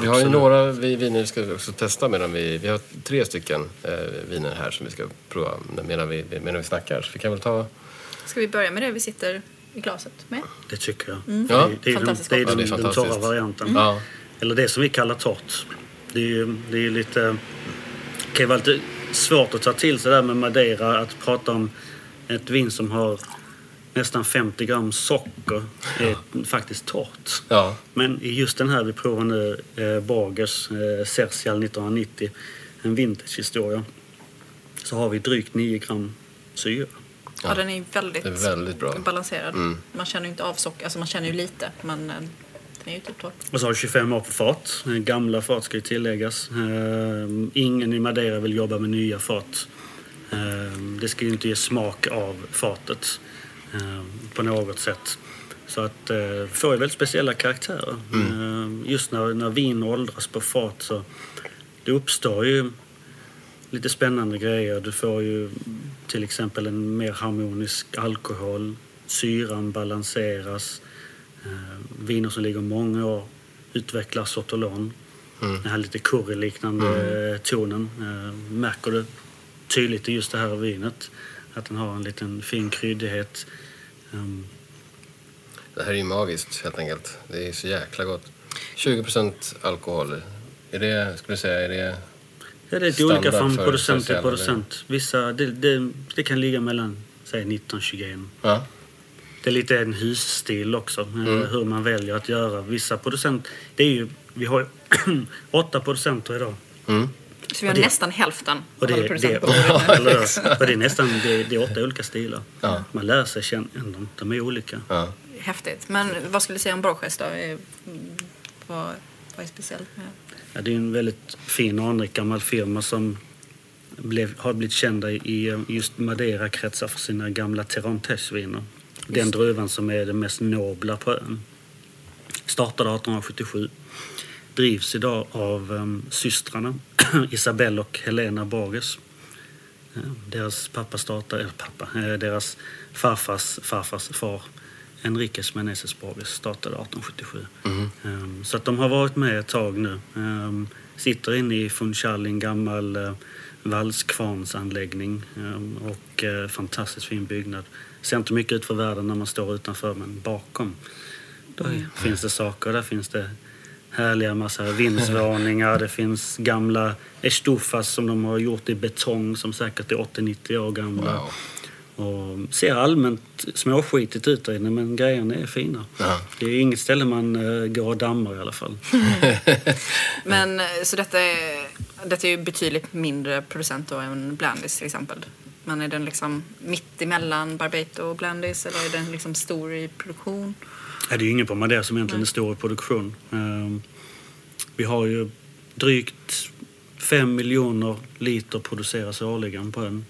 Vi har ju några vi- viner vi ska också testa medan vi... Vi har tre stycken eh, viner här som vi ska prova medan vi, medan vi snackar. Så vi kan väl ta Ska vi börja med det vi sitter i glaset med? Det tycker jag. Ja. Det är, det är, det är den, Ja, det är den torra varianten. Ja. Eller det som vi kallar torrt. Det är ju det är lite... Det kan ju vara lite svårt att ta till sig det där med Madeira. Att prata om ett vin som har nästan 50 gram socker är faktiskt torrt. Ja. Men i just den här vi provar nu, eh, Borgers eh, Cercial 1990, en vintagehistoria, så har vi drygt 9 gram syra. Ja, den är väldigt, är väldigt bra. balanserad. Mm. Man känner ju inte av socker, alltså man känner ju lite men eh, den är ju typ torr. Och så har vi 25 år på fat. Eh, Gamla fat ska ju tilläggas. Eh, ingen i Madeira vill jobba med nya fat. Eh, det ska ju inte ge smak av fatet på något sätt. Så att eh, får ju väldigt speciella karaktärer. Eh, just när, när vin åldras på fat så det uppstår ju lite spännande grejer. Du får ju till exempel en mer harmonisk alkohol. Syran balanseras. Eh, viner som ligger många år utvecklar sotolon. Den här lite curryliknande eh, tonen. Eh, märker du tydligt i just det här vinet. Att den har en liten fin kryddighet. Um, Det här är ju magiskt helt enkelt. Det är så jäkla gott. 20% alkohol. Är det, skulle du säga, är det... ja, det är lite olika från producent till producent. Vissa, det, det, det kan ligga mellan säg 19 21. Ja. Det är lite en husstil också, Mm. hur man väljer att göra. Vissa producenter, det är ju, vi har ju åtta producenter idag. Mm. Så vi har Och det- nästan hälften Och av det, alla det, och, eller, och det är nästan det, det är åtta olika stilar. Ja. Man lär sig känna de, de är olika. Ja. Häftigt. Men vad skulle du säga om Borges då? Eh, Vad, vad är speciellt med Ja, det är en väldigt fin och anrik gammal firma som blev, har blivit kända i just Madeira-kretsar för sina gamla Terrantes-viner. Den druvan som är den mest nobla på ön. Startade 1877. Drivs idag av um, systrarna Isabelle och Helena Borges. Eh, Deras pappa startade, eller pappa, eh, deras farfars farfars far Enriques Meneses Borges startade 1877. Ehm, Så att de har varit med ett tag nu. Ehm, Sitter inne i Funchal i en gammal eh, valskvarnsanläggning ehm, och eh, fantastiskt fin byggnad. Ser inte mycket ut för världen när man står utanför men bakom då finns det saker. Där finns det härliga massa vindsvåningar. Det finns gamla estufas som de har gjort i betong som säkert är 80-90 år gamla. Wow. Och ser allmänt småskitigt ut där inne men grejerna är fina. Ja. Det är inget ställe man eh, går och dammar i alla fall. Men eh, så detta är, detta är ju betydligt mindre producent då än Blandis till exempel. Men är den liksom mitt emellan Barbato och Blandis eller är den liksom stor i produktion? Ja, det är ju ingen på Madeira som egentligen är stor i produktion. Ehm, Vi har ju drygt fem miljoner liter produceras årligen på ön.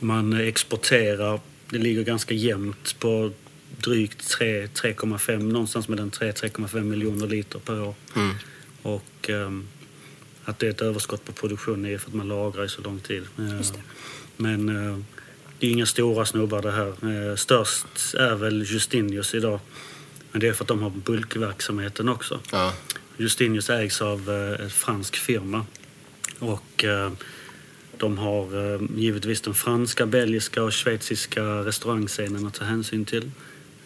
Man exporterar, det ligger ganska jämnt på drygt 3, 3,5, någonstans mellan 3-3,5 miljoner liter per år. Och ehm, att det är ett överskott på produktion är för att man lagrar i så lång tid. Ehm, Men eh, det är inga stora snubbar det här. Eh, Störst är väl Justinius idag. Men det är för att de har bulkverksamheten också. Ja. Justinius ägs av eh, en fransk firma. Och eh, de har eh, givetvis den franska, belgiska och schweiziska restaurangscenen att ta hänsyn till.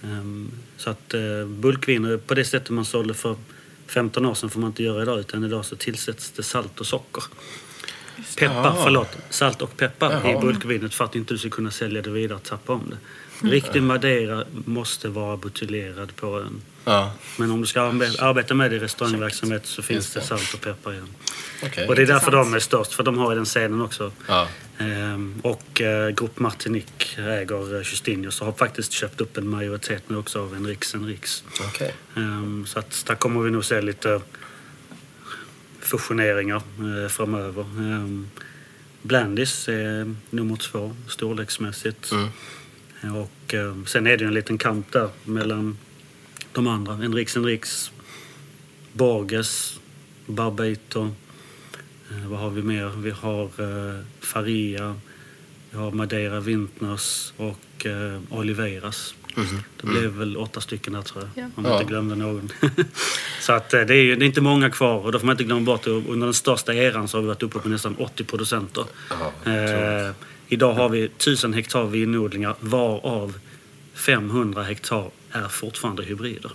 Ehm, Så att eh, bulkviner, på det sättet man sålde för 15 år sedan får man inte göra idag utan idag så tillsätts det salt och socker. Peppar, Jaha. förlåt. Salt och peppar Jaha. i bulkvinet för att inte du ska kunna sälja det vidare och tappa om det. Riktig Madeira måste vara buteljerad på ön. Ja. Men om du ska arbe- arbeta med det i restaurangverksamhet så finns det salt och peppar igen. Okej. Och det är därför de är störst, för de har ju den scenen också. Ja. Ehm, och eh, Group Martinique äger eh, Justinius och har faktiskt köpt upp en majoritet nu också av Enriks Enriks. Okej. Ehm, så att där kommer vi nog se lite fusioneringar eh, framöver. Ehm, Blandis är nummer två storleksmässigt. Mm. Och eh, sen är det en liten kamp där mellan de andra. Enriks Enriks, Borges, Barbato. Eh, vad har vi mer? Vi har eh, Faria, vi har Madeira Vintners och eh, Oliveiras. Det blev väl åtta stycken där tror jag, Ja. om jag Ja. inte glömde någon. så att eh, det är ju det är inte många kvar och då får man inte glömma bort att under den största eran så har vi varit uppe på nästan 80 producenter. Ja, Eh, Idag har vi 1000 hektar vinodlingar varav 500 hektar är fortfarande hybrider.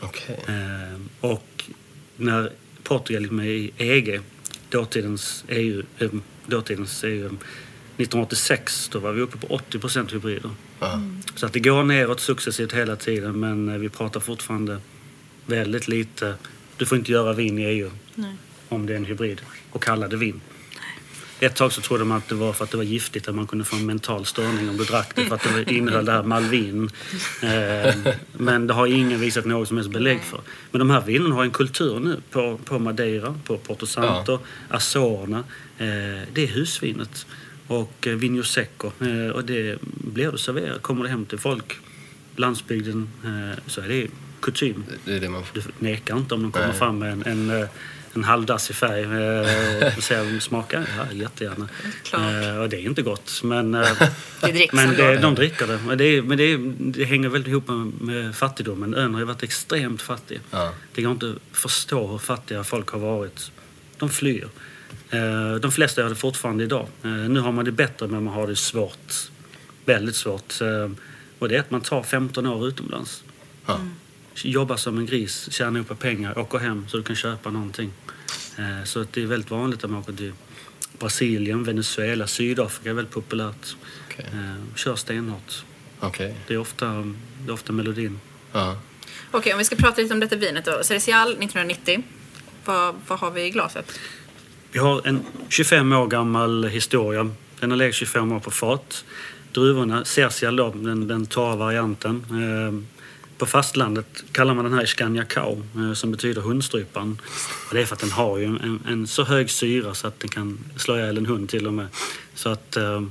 Okej. Eh, och när Portugal gick med i EG, dåtidens EU, eh, dåtidens EU 1986, då var vi uppe på 80 procent hybrider. Ja. Så att det går neråt successivt hela tiden men eh, vi pratar fortfarande väldigt lite. Du får inte göra vin i EU om det är en hybrid och kalla det vin. Ett tag så trodde man att det var för att det var giftigt, att man kunde få en mental störning om du drack det för att det innehöll det här Malvin. Eh, men det har ingen visat något som helst belägg för. Men de här vinerna har en kultur nu på, på Madeira, på Porto Santo, Azorerna. Eh, det är husvinet. Och eh, Vinho Secco. Eh, och det blir du serverat. Kommer du hem till folk, landsbygden, eh, så är det kutym. Det är det man får. Du nekar inte om de kommer Nej. fram med en, en, en halvdassig färg och säger smaka. Ja, jättegärna. Klart. Och det är inte gott. Men, Det men det, de dricker det. Men, det, men det, det hänger väldigt ihop med, med fattigdomen. Ön har ju varit extremt fattig. Ja. Det går inte att förstå hur fattiga folk har varit. De flyr. Eh, De flesta gör det fortfarande idag. Eh, Nu har man det bättre men man har det svårt. Väldigt svårt. Eh, Och det är att man tar 15 år utomlands. Ja. Jobbar som en gris, tjänar ihop pengar, åker hem så du kan köpa någonting. Så att det är väldigt vanligt att man åker till Brasilien, Venezuela, Sydafrika är väldigt populärt. Eh, Kör stenhårt. Okej. Det är ofta, det är ofta melodin. Ja. Okej, om vi ska prata lite om detta vinet då. Cerecial 1990. Vad, vad har vi i glaset? Vi har en 25 år gammal historia. Den har legat 25 år på fat. Druvorna, Cercial då, den, den torra varianten. Eh, på fastlandet kallar man den här Scania Cow, eh, som betyder hundstrypan. Och det är för att den har ju en, en så hög syra så att den kan slå ihjäl en hund till och med. Så att, eh,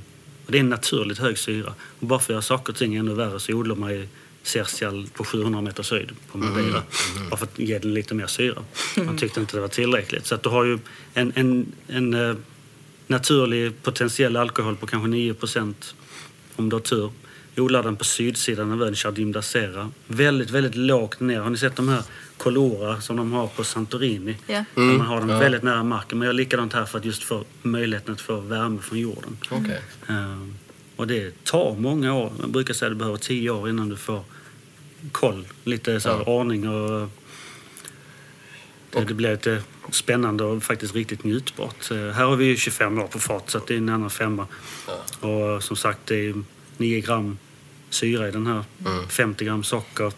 och det är en naturligt hög syra. Och bara för att göra saker och ting ännu värre så odlar man ju Cercial på 700 meters höjd på Madeira. Bara för att ge den lite mer syra. Man tyckte inte det var tillräckligt. Så att du har ju en, en, en eh, naturlig potentiell alkohol på kanske 9% om du har tur. Odlar den på sydsidan av ön, Chardim da Sera. Väldigt, väldigt lågt ner. Har ni sett de här Colora som de har på Santorini? Ja. Där man har dem väldigt nära marken. Men jag gör likadant här för att just få möjligheten att få värme från jorden. Okej. Ehm, och det tar många år. Man brukar säga att det behöver tio år innan du får koll. Lite så här ordning och... Det, det blir lite spännande och faktiskt riktigt njutbart. Eh, här har vi ju 25 år på fat så det är en annan femma. Och som sagt det är 9 gram syra i den här. 50 gram socker.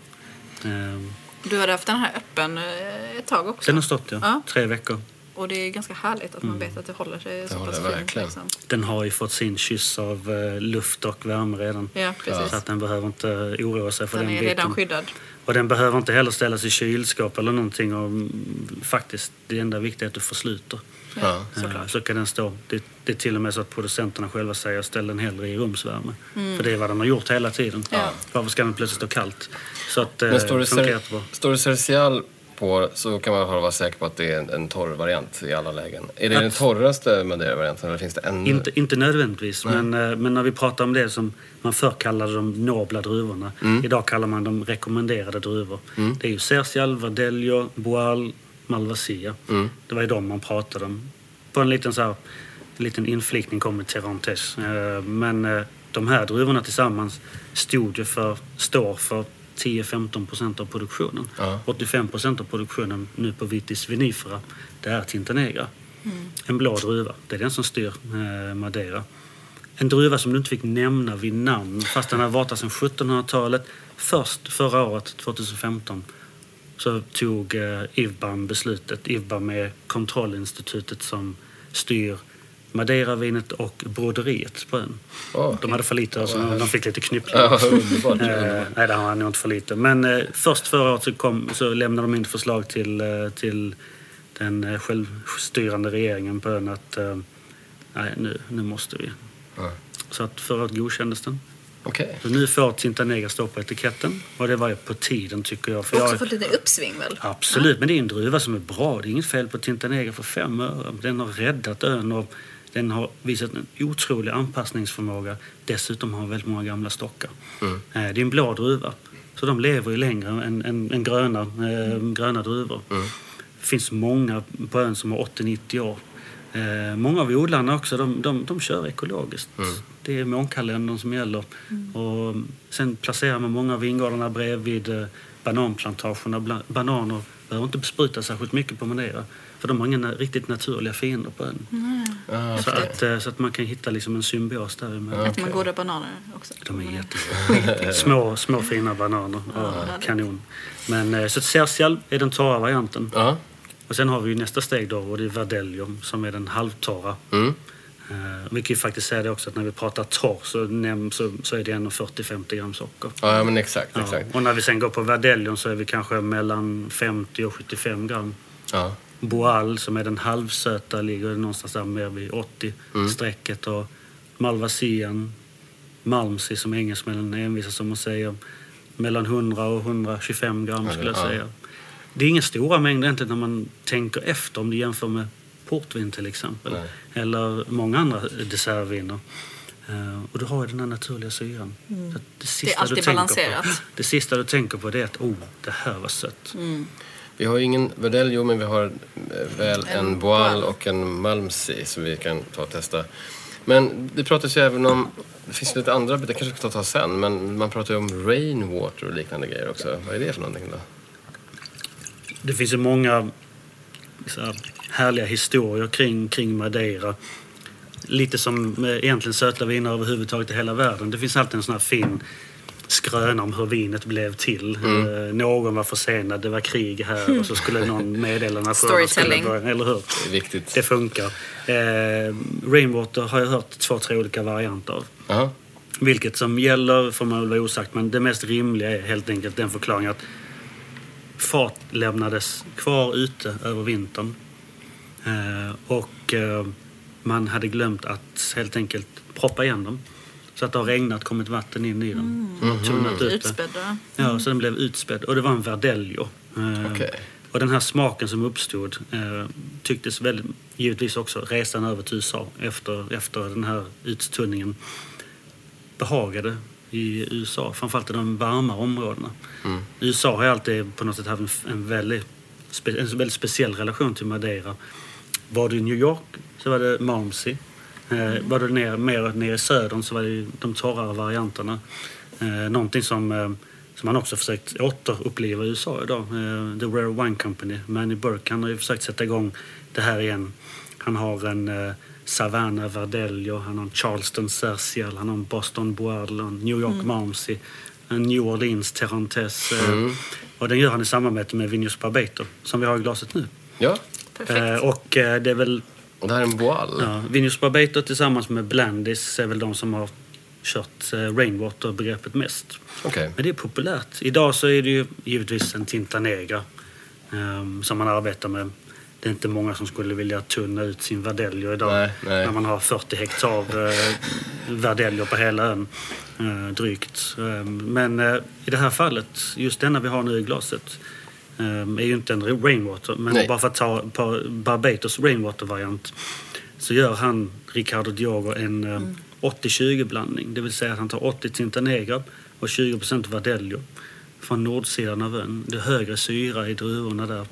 Du hade haft den här öppen eh, ett tag också. Den har stått ja. Ja. Tre veckor. Och det är ganska härligt att man vet att det håller sig så håller pass verkligen. Liksom. Den har ju fått sin kyss av eh, luft och värme redan. Ja, precis. Så att den behöver inte oroa sig för Den den, är biten. redan skyddad. Och den behöver inte heller ställas i kylskåp eller någonting. Och mm, faktiskt, det enda viktiga är att du försluter. Ja. Eh, Så kan den stå. Det, det är till och med så att producenterna själva säger ställ den hellre i rumsvärme. För det är vad de har gjort hela tiden. Ja. Varför ska den plötsligt stå kallt? Så att, eh, Men står det, jättebra. står det Cercial på så kan man vara säker på att det är en, en torr variant i alla lägen. Är det den Abs- torraste Madeira-varianten eller finns det ännu? Inte, inte nödvändigtvis, men, eh, men när vi pratar om det som man förr kallade de nobla druvorna. Mm. Idag kallar man dem rekommenderade druvor. Det är ju Cercial, Verdelho, Boal, Malvasia. Mm. Det var ju de man pratade om. På en liten, så här, en liten inflikning kommer Terrantes. Eh, Men eh, de här druvorna tillsammans stod ju för, står för 10-15 procent av produktionen. Ja. 85 procent av produktionen nu på Vitis vinifera, det är Tintanegra. En blå druva. Det är den som styr eh, Madeira. En druva som du inte fick nämna vid namn fast den har varit där sedan 1700-talet. Först förra året, 2015, så tog eh, IVBAM beslutet. IVBAM är kontrollinstitutet som styr Madeiravinet och broderiet på ön. Åh. De hade för lite, så de fick lite knyppling. Ja, underbart. Eh, nej, det har han nog inte för lite. Men eh, först förra året så, kom, så lämnade de in förslag till, eh, till den eh, självstyrande regeringen på ön att eh, nej, nu, nu måste vi. Ja. Så att förra året godkändes den. Okej. Så nu får Tintanegra stå på etiketten och det var ju på tiden tycker jag. För Också jag fått lite uppsving väl? Absolut, men det är en druva som är bra. Det är inget fel på Tintanegra för fem öre. Den har räddat ön och den har visat en otrolig anpassningsförmåga. Dessutom har den väldigt många gamla stockar. Eh, Det är en blå druva. Så de lever ju längre än, än, än gröna, eh, gröna druvor. Det finns många på ön som har 80-90 år. Eh, många av odlarna också, de, de, de kör ekologiskt. Mm. Det är månkalendern som gäller. Och sen placerar man många av vingårdarna bredvid eh, bananplantagerna. Bananer behöver inte bespruta särskilt mycket på Madeira. För de har inga riktigt naturliga fiender på ön. Ah, Så, att, eh, så att man kan hitta liksom en symbios däremellan. Äter man goda bananer också? De är jättebra. små, små fina bananer. Ja, kanon. Men eh, så Cercial är den torra varianten. Ja. Och sen har vi ju nästa steg då och det är Verdelho som är den halvtorra. Mm. Eh, vi kan ju faktiskt säga det också att när vi pratar torr så, näm- så, så är det ändå 40-50 gram socker. ja, men exakt. Ja. exakt. Och när vi sen går på Verdelhon så är vi kanske mellan 50 och 75 gram. Ja. Boal som är den halvsöta ligger någonstans där mer vid 80-strecket. Och Malvasian, Malmsey som engelsmännen envisas som att säga mellan 100 och 125 gram skulle jag Ja. säga. Det är inga stora mängder egentligen när man tänker efter om du jämför med portvin till exempel. Nej. Eller många andra dessertviner. Eh, och du har ju den här naturliga syran. Att det, sista alltid du balanserat. På, det sista du tänker på det är att oh, det här var sött. Vi har ju ingen Verdelho, men vi har eh, väl en, Boal och en Malmsey som vi kan ta och testa. Men det pratas ju även om, det finns lite andra, det kanske vi ska ta sen, men man pratar ju om rainwater och liknande grejer också. Vad är det för någonting då? Det finns ju många så här, härliga historier kring, kring Madeira. Lite som eh, egentligen söta viner överhuvudtaget i hela världen. Det finns alltid en sån här fin skröna om hur vinet blev till. Eh, någon var försenad, det var krig här och så skulle någon meddela när Storytelling. börja. Eller hur? Det är viktigt. Det funkar. Eh, Rainwater har jag hört två, tre olika varianter av. Jaha. Vilket som gäller får man väl vara osagt, men det mest rimliga är helt enkelt den förklaringen att fat lämnades kvar ute över vintern. Eh, och man hade glömt att helt enkelt proppa igen dem. Så att det har regnat, kommit vatten in i dem. Mm. Tunnat ut det. Utspädda. Ja, så den blev utspädd. Och det var en Verdelho. Eh, Okej. Och den här smaken som uppstod eh, tycktes väldigt, givetvis också resan över till USA efter, efter den här uttunningen behagade i USA, framförallt i de varmare områdena. USA har alltid på något sätt haft en, en, väldigt, spe, en väldigt speciell relation till Madeira. Var du i New York så var det Malmsey. Eh, var du ner, mer nere i södern så var det de torrare varianterna. Eh, någonting som, eh, som man också försökt återuppliva i USA idag. Eh, The Rare Wine Company, Manny Burke, han har ju försökt sätta igång det här igen. Han har en eh, Savannah Verdelho, han har en Charleston Cercial, han har en Boston Boal, en New York Malmsey, en New Orleans Terrantes. Eh, Och den gör han i samarbete med Vinhos Barbato, som vi har i glaset nu. Ja, Perfekt. Eh, och eh, det är väl det här är en Boal. Ja, Vinhos Barbato tillsammans med Blandis är väl de som har kört eh, Rainwater-begreppet mest. Okej. Men det är populärt. Idag så är det ju givetvis en Tinta Negra ehm, som man arbetar med. Det är inte många som skulle vilja tunna ut sin Verdelho idag Nej, nej. när man har 40 hektar eh, Verdelho på hela ön. Eh, drygt. Ehm, men eh, i det här fallet, just denna vi har nu i glaset, ehm, är ju inte en Rainwater. Men Nej. bara för att ta på Barbatos Rainwater-variant så gör han, Ricardo Diogo, en eh, 80-20 blandning. Det vill säga att han tar 80 Tinta Negra och 20% Verdelho från nordsidan av ön. Det är högre syra i druvorna där.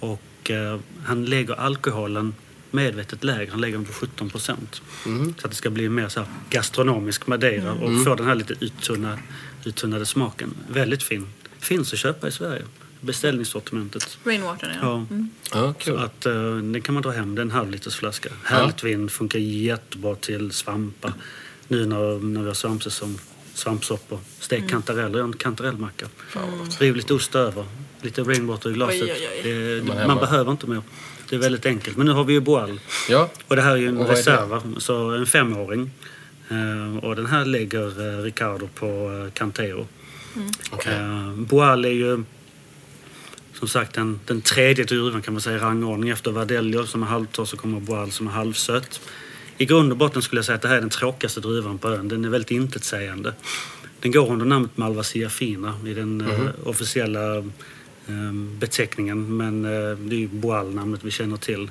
Och eh, han lägger alkoholen medvetet lägre. Han lägger den på 17 procent. Så att det ska bli mer så här gastronomisk Madeira och få den här lite uttunna, uttunnade smaken. Väldigt fin. Finns att köpa i Sverige. Beställningssortimentet. Rainwater, ja. Ja. Ja, Så kul. att uh, den kan man dra hem. Det är en halv liters flaska. Härligt vin. Funkar jättebra till svampar. Nu när, när vi har svampsäsong. Svampsoppor. Stekt kantareller. Gör en kantarellmacka. Riv lite ost över. Lite rainwater i glaset. Oj, oj, oj. Det, Man man, hemma. behöver inte mer. Det är väldigt enkelt. Men nu har vi ju Boal. Ja, Och det här är ju en Och reserva. Så en femåring. Eh, och den här lägger eh, Ricardo på uh, Cantero. okej. Eh, Boal är ju som sagt den, den tredje druvan kan man säga i rangordning efter Verdelho som är halvtorr så kommer Boal som är halvsött. I grund och botten skulle jag säga att det här är den tråkigaste druvan på ön. Den är väldigt intetsägande. Den går under namnet Malvasia fina i den eh, officiella eh, beteckningen men eh, det är ju Boal namnet vi känner till.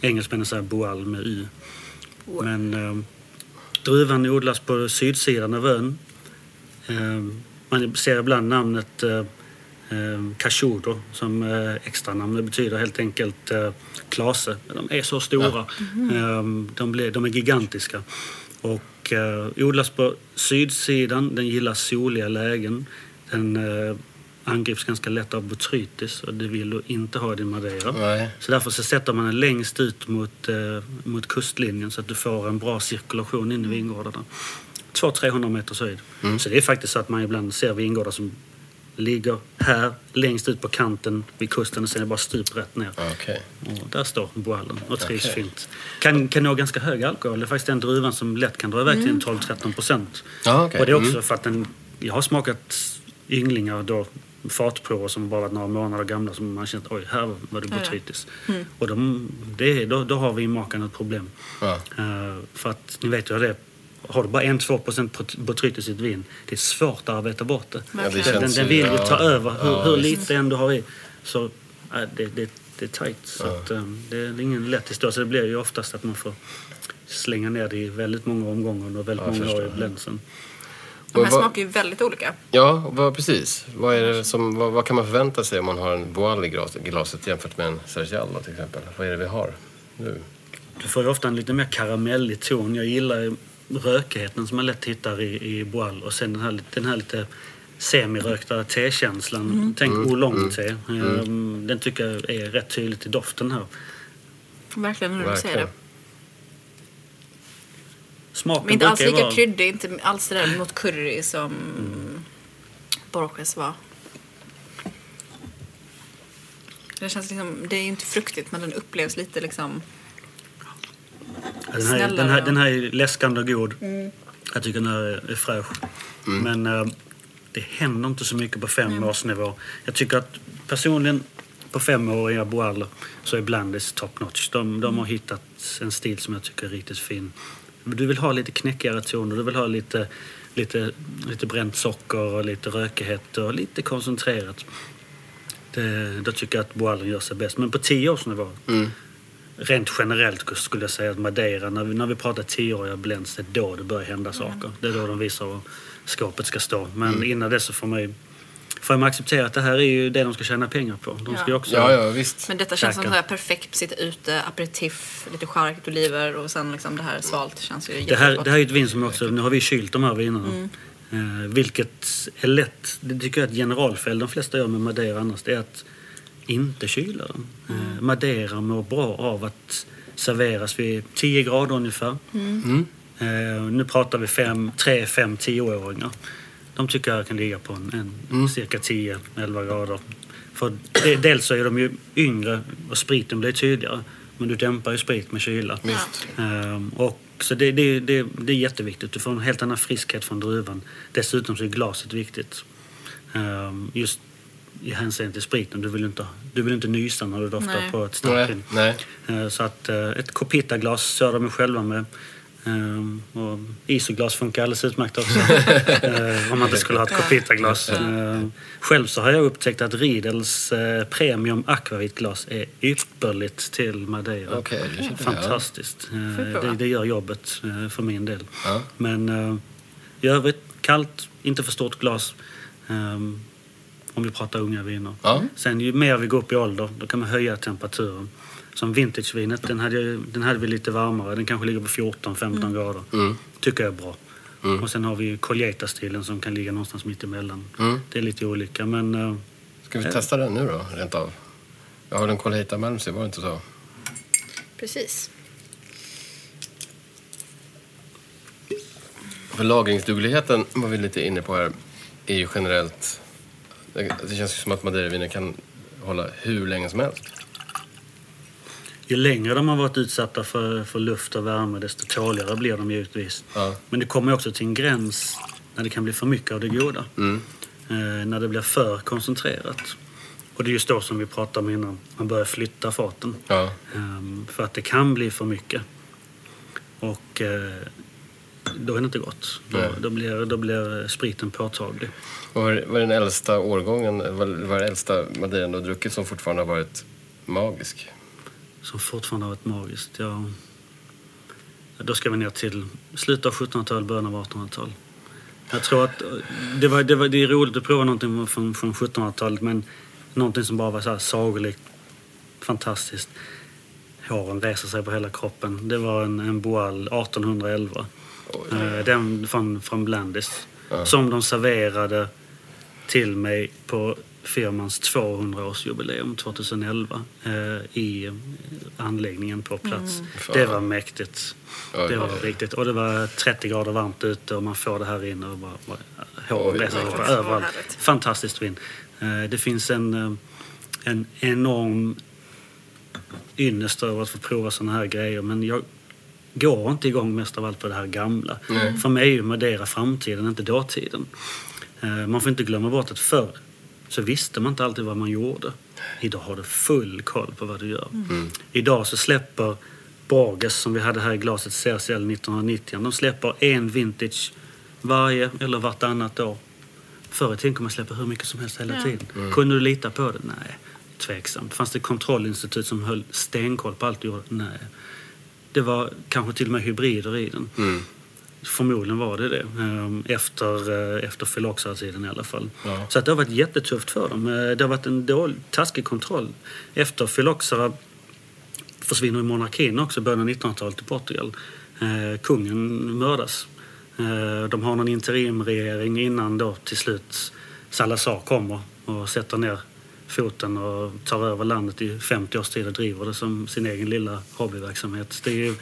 Engelsmännen säger Boal med Y. Men eh, druvan odlas på sydsidan av ön. Eh, man ser ibland namnet eh, eh, Cachudo som eh, extranamn. Det betyder helt enkelt eh, klase. De är så stora. Eh, de, blir, de är gigantiska. Och eh, odlas på sydsidan. Den gillar soliga lägen. Den angrips ganska lätt av botrytis och det vill du inte ha i din madeira. Nej. Så därför så sätter man den längst ut mot, mot kustlinjen så att du får en bra cirkulation in i vingårdarna. 200-300 meters höjd. Så det är faktiskt så att man ibland ser vingårdar som ligger här längst ut på kanten vid kusten och sen är det bara stup rätt ner. Okej. Och där står boallen och trivs Okej. fint. Kan, kan nå ganska hög alkohol. Det är faktiskt den druvan som lätt kan dra iväg till en 12-13 procent. Ja, okej. Och det är också Mm. för att den, jag har smakat ynglingar då fatprover som bara varit några månader gamla som man känt oj, här var det Ja, ja. botrytis. Och de, det, är- då, då har vinmakaren ett problem. Ja. Eh, för att ni vet ju hur det är. Har du bara 1-2 procent botrytis i ett vin, det är svårt att arbeta bort det. Ja, det den, den, vill ju ja. ta över hur, Ja, hur lite än du har i. Så äh, det, det, det är tajt. Så att, eh, det är ingen lätt historia. Så det blir ju oftast att man får slänga ner det i väldigt många omgångar och väldigt Ja, många år i blänsen. De här smakar ju väldigt olika. Ja, vad, precis. Vad, är det som, vad, vad kan man förvänta sig om man har en Boal i glas- glaset jämfört med en Sergial till exempel? Vad är det vi har nu? Du får ju ofta en lite mer karamellig ton. Jag gillar rökigheten som man lätt hittar i, i Boal och sen den här, den här lite semirökta tekänslan. Tänk oolong-te. Ehm, Den tycker jag är rätt tydligt i doften här. Verkligen när du säger det. Smaken Men inte alls lika vara- kryddig, inte alls det där mot curry som Borges var. Det känns liksom, det är ju inte fruktigt men den upplevs lite liksom Den här, den, här, den här är läskande och god. Jag tycker den här är, är fräsch. Men eh, det händer inte så mycket på fem års nivå. Jag tycker att personligen på femåriga Boal så är Blandis top notch. De, de har hittat en stil som jag tycker är riktigt fin. Du vill ha lite knäckigare toner. Du vill ha lite, lite, lite bränt socker och lite rökighet och lite koncentrerat. Det, då tycker jag att Boalen gör sig bäst. Men på tioårsnivå Rent generellt skulle jag säga att Madeira, när vi, när vi pratar tioåriga blends, det är då det börjar hända saker. Det är då de visar var skåpet ska stå. Men innan det så får man ju får man acceptera att det här är ju det de ska tjäna pengar på. De ska ju Ja. också... Ja, ja, visst. Men detta känns som Käka. så här perfekt sitta ute, aperitif, lite charkt, oliver och sen liksom det här svalt känns ju Det här, det här är ett vin som också, nu har vi kylt de här vinerna. Eh, vilket är lätt, det tycker jag är ett generalfel de flesta gör med Madeira annars, det är att inte kyla den. Eh, Madeira mår bra av att serveras vid 10 grader ungefär. Eh, nu pratar vi 3, 5, 10-åringar. De tycker jag kan ligga på en, en cirka 10-11 grader. För det, dels så är de ju yngre och spriten blir tydligare. Men du dämpar ju sprit med kyla. Ehm, och så det, det, det, det är jätteviktigt. Du får en helt annan friskhet från druvan. Dessutom så är glaset viktigt. Ehm, just i hänseende till spriten. Du vill inte, du vill inte nysa när du doftar Nej. på ett starkt Nej, vin. nej. Eh, Så att eh, ett Copita-glas de ju själva med. Ehm, och isoglas funkar alldeles utmärkt också. Eh, om man inte skulle ha ett Copita-glas. Ehm, själv så har jag upptäckt att Riedels eh, Premium Aquavit-glas är ypperligt till Madeira. Jag. Fantastiskt. Eh, det, det gör jobbet eh, för min del. Men eh, i övrigt, kallt, inte för stort glas. Om vi pratar unga viner. Ja. Sen ju mer vi går upp i ålder, då kan man höja temperaturen. Som vintagevinet, den hade, den hade vi lite varmare. Den kanske ligger på 14-15 grader. Mm. Tycker jag är bra. Och sen har vi ju Colheita-stilen som kan ligga någonstans mitt emellan. Mm. Det är lite olika, men eh, Ska vi testa den nu då, rent av? Jag har en Colheita Malmsey, var det inte så? Precis. För lagringsdugligheten var vi lite inne på här, är ju generellt... Det känns som att Madeira-viner kan hålla hur länge som helst. ju längre de har varit utsatta för, för luft och värme, desto tåligare blir de givetvis. Ja. Men det kommer också till en gräns när det kan bli för mycket av det goda. Mm. Eh, när det blir för koncentrerat. Och det är just då som vi pratade om innan, man börjar flytta faten. Ja. Ehm, för att det kan bli för mycket. Och eh, då är det inte gott. Då, då, blir, då blir spriten påtaglig. Och Vad är den äldsta årgången, vad vad är den äldsta Madeiran du har druckit som fortfarande har varit magisk? Som fortfarande har varit magiskt. Ja, då ska vi ner till slutet av 1700-tal, början av 1800-tal. Jag tror att eh, det, var, det, var, det är roligt att prova någonting från, från 1700-talet men någonting som bara var så här sagolikt fantastiskt. Håren reser sig på hela kroppen. Det var en, en Boal 1811. Eh, Den från, från Blandis. Som de serverade till mig på firmans 200-årsjubileum 2011 eh, i anläggningen på plats. Det var mäktigt. Oj, Det var oj, oj. riktigt. Och det var 30 grader varmt ute och man får det här inne och bara, bara på oj. överallt. Fantastiskt vin. Eh, Det finns en, eh, en enorm ynnest över att få prova såna här grejer. Men jag går inte igång mest av allt på det här gamla. För mig är ju Madeira framtiden, inte dåtiden. Eh, Man får inte glömma bort att förr så visste man inte alltid vad man gjorde. Idag har du full koll på vad du gör. Idag så släpper Borges, som vi hade här i glaset CSL 1990, de släpper en vintage varje eller vartannat år. Förr i tiden kunde man släppa hur mycket som helst hela tiden. Kunde du lita på det? Nej. Tveksamt. Fanns det kontrollinstitut som höll stenkoll på allt du gjorde? Nej. Det var kanske till och med hybrider i den. Förmodligen var det det. ehm, Efter, eh, efter Phylloxera-tiden i alla fall. Så att det har varit jättetufft för dem. Eh, Det har varit en dålig, taskig kontroll. Efter Phylloxera försvinner ju monarkin också början av 1900-talet i Portugal. Eh, kungen mördas. De har någon interimregering innan då till slut Salazar kommer och sätter ner foten och tar över landet i 50 års tid och driver det som sin egen lilla hobbyverksamhet. Det är ju,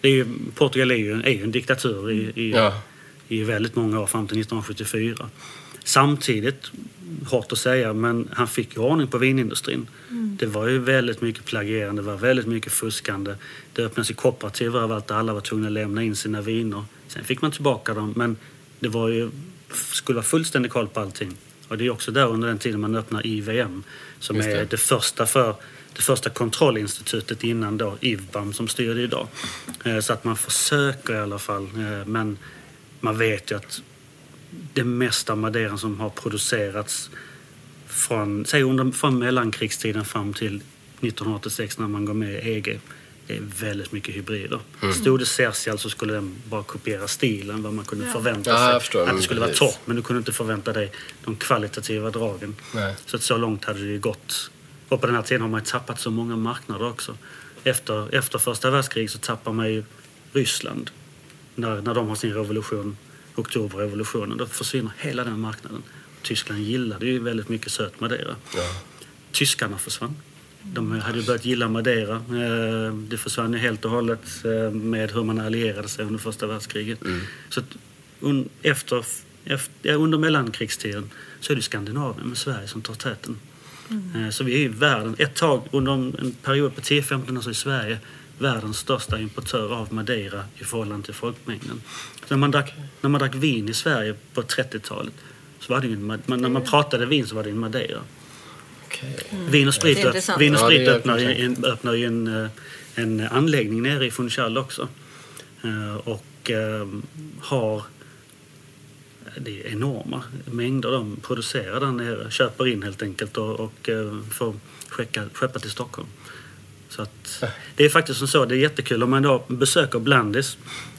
det är ju, Portugal är ju, är ju en diktatur i, i, Ja. i väldigt många år fram till 1974. Samtidigt, hårt att säga, men han fick ju ordning på vinindustrin. Det var ju väldigt mycket plagierande, det var väldigt mycket fuskande. Det öppnades ju kooperativ överallt där alla var tvungna att lämna in sina viner. Sen fick man tillbaka dem, men det var ju, skulle vara fullständig koll på allting. Och det är också där under den tiden man öppnar IVM, som Just är det. det första för det första kontrollinstitutet innan då IVBAM som styr det idag. Eh, Så att man försöker i alla fall. eh, Men man vet ju att det mesta madeiran som har producerats från, säg under, från mellankrigstiden fram till 1986 när man går med i EG. Det är väldigt mycket hybrider. Stod det Cercial så skulle den bara kopiera stilen, vad man kunde förvänta Ja, sig. jag förstår. Att det Mm, skulle vara precis. torrt, men du kunde inte förvänta dig de kvalitativa dragen. Nej. Så att så långt hade det ju gått. Och på den här tiden har man ju tappat så många marknader också. Efter, efter första världskriget så tappar man ju Ryssland. När, när de har sin revolution, oktoberrevolutionen, då försvinner hela den marknaden. Tyskland gillade ju väldigt mycket söt madeira. Tyskarna försvann. De hade börjat gilla Madeira. Eh, Det försvann ju helt och hållet eh, med hur man allierade sig under första världskriget. Så att un, efter, efter, under mellankrigstiden så är det Skandinavien med Sverige som tar täten. Eh, Så vi är ju världen, ett tag under en period på 10-15 år så är Sverige världens största importör av Madeira i förhållande till folkmängden. Så när, man drack, när man drack vin i Sverige på 30-talet så var det ju en, man, när man pratade vin så var det en Madeira. Vin och sprit, Det är intressant. vin och Ja, sprit det är öppnar, ju en, öppnar ju en, eh, en anläggning nere i Funchal också. Eh, Och eh, har det är enorma mängder de producerar där nere. Köper in helt enkelt och, och får skicka, skeppa till Stockholm. Så att, det är faktiskt som så, det är jättekul om man då besöker Blandis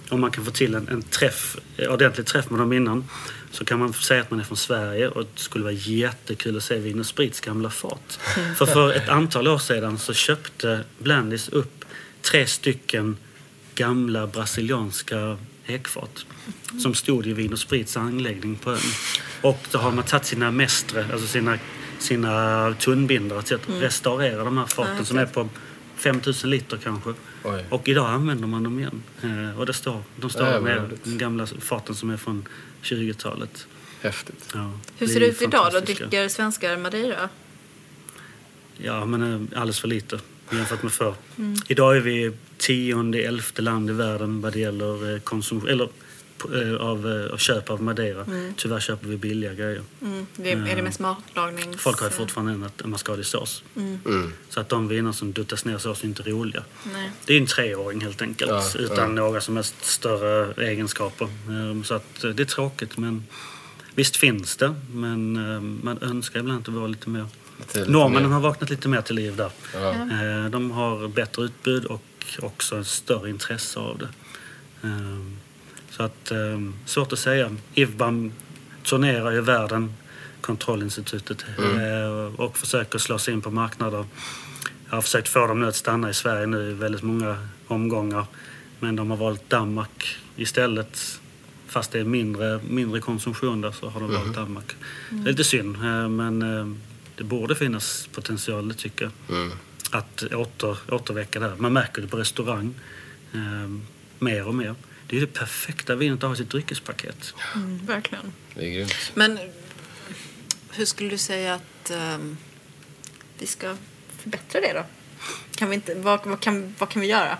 om man kan få till en, en träff, ordentlig träff med dem innan så kan man säga att man är från Sverige och det skulle vara jättekul att se Vin och Sprits gamla fat. För för ett antal år sedan så köpte Blandis upp tre stycken gamla brasilianska ekfat som stod i Vin och Sprits anläggning på ön. Och då har man tagit sina mästre, alltså sina, sina tunnbindare till att restaurera de här faten som är på 5000 liter kanske. Oj. Och idag använder man dem igen. Eh, och det står, de står Ja, med de gamla faten som är från 20-talet. Häftigt. Ja, Hur ser det ut idag då? Dricker svenskar Madeira? Ja, men eh, alldeles för lite jämfört med förr. Mm. Idag är vi tionde, elfte land i världen vad det gäller eh, konsumtion, eller av, eh, av köp av Madeira. Tyvärr köper vi billiga grejer. Mm. Det är, är det mest matlagnings... Folk har ju fortfarande en, en mascardig sås. Mm. Så att de viner som duttas ner sås är inte roliga. Nej. Det är en treåring helt enkelt Ja, utan ja. några som helst större egenskaper. Eh, Så att eh, det är tråkigt men visst finns det men eh, man önskar ibland att det var lite mer. Norrmännen har vaknat lite mer till liv där. Ja. Eh, De har bättre utbud och också ett större intresse av det. Så att, eh, svårt att säga. IVBAM turnerar ju världen, kontrollinstitutet, eh, och försöker slå sig in på marknader. Jag har försökt få dem nu att stanna i Sverige nu i väldigt många omgångar. Men de har valt Danmark istället. Fast det är mindre, mindre konsumtion där så har de valt Danmark. Det är lite synd, eh, men eh, det borde finnas potential, det tycker jag. Mm. Att åter, återväcka det här. Man märker det på restaurang eh, mer och mer. Det är det perfekta vinet att ha i sitt dryckespaket. Mm, verkligen. Det är grymt. Men hur skulle du säga att ehm, vi ska förbättra det då? Kan vi inte, vad, vad, kan, vad kan vi göra?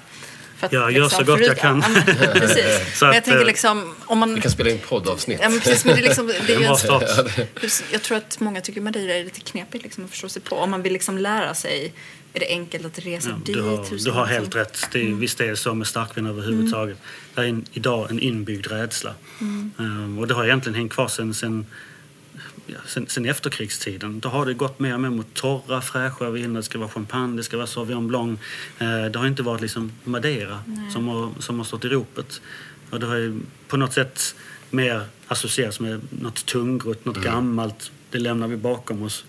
För att, Jag gör så gott jag kan. Ja, men, precis. Men jag att, tänker eh, liksom, om man... Vi kan spela in poddavsnitt. Ja, men precis, men det är, liksom, det är ju jag tror att många tycker Madeira är lite knepigt liksom, att förstå sig på. Om man vill liksom lära sig, är det enkelt att resa Ja, dit? du, har, du har helt rätt. Det är, Visst är det så med starkvin överhuvudtaget. Det är en, idag en inbyggd rädsla. Ehm, och det har egentligen hängt kvar sen, sen, ja, sen, sen efterkrigstiden. Då har det gått mer och mer mot torra, fräscha viner. Det ska vara champagne, det ska vara Sauvignon Blanc. Eh, det har inte varit liksom Madeira som har, som har stått i ropet. Och det har ju på något sätt mer associerats med något tungrot, något gammalt. Det lämnar vi bakom oss.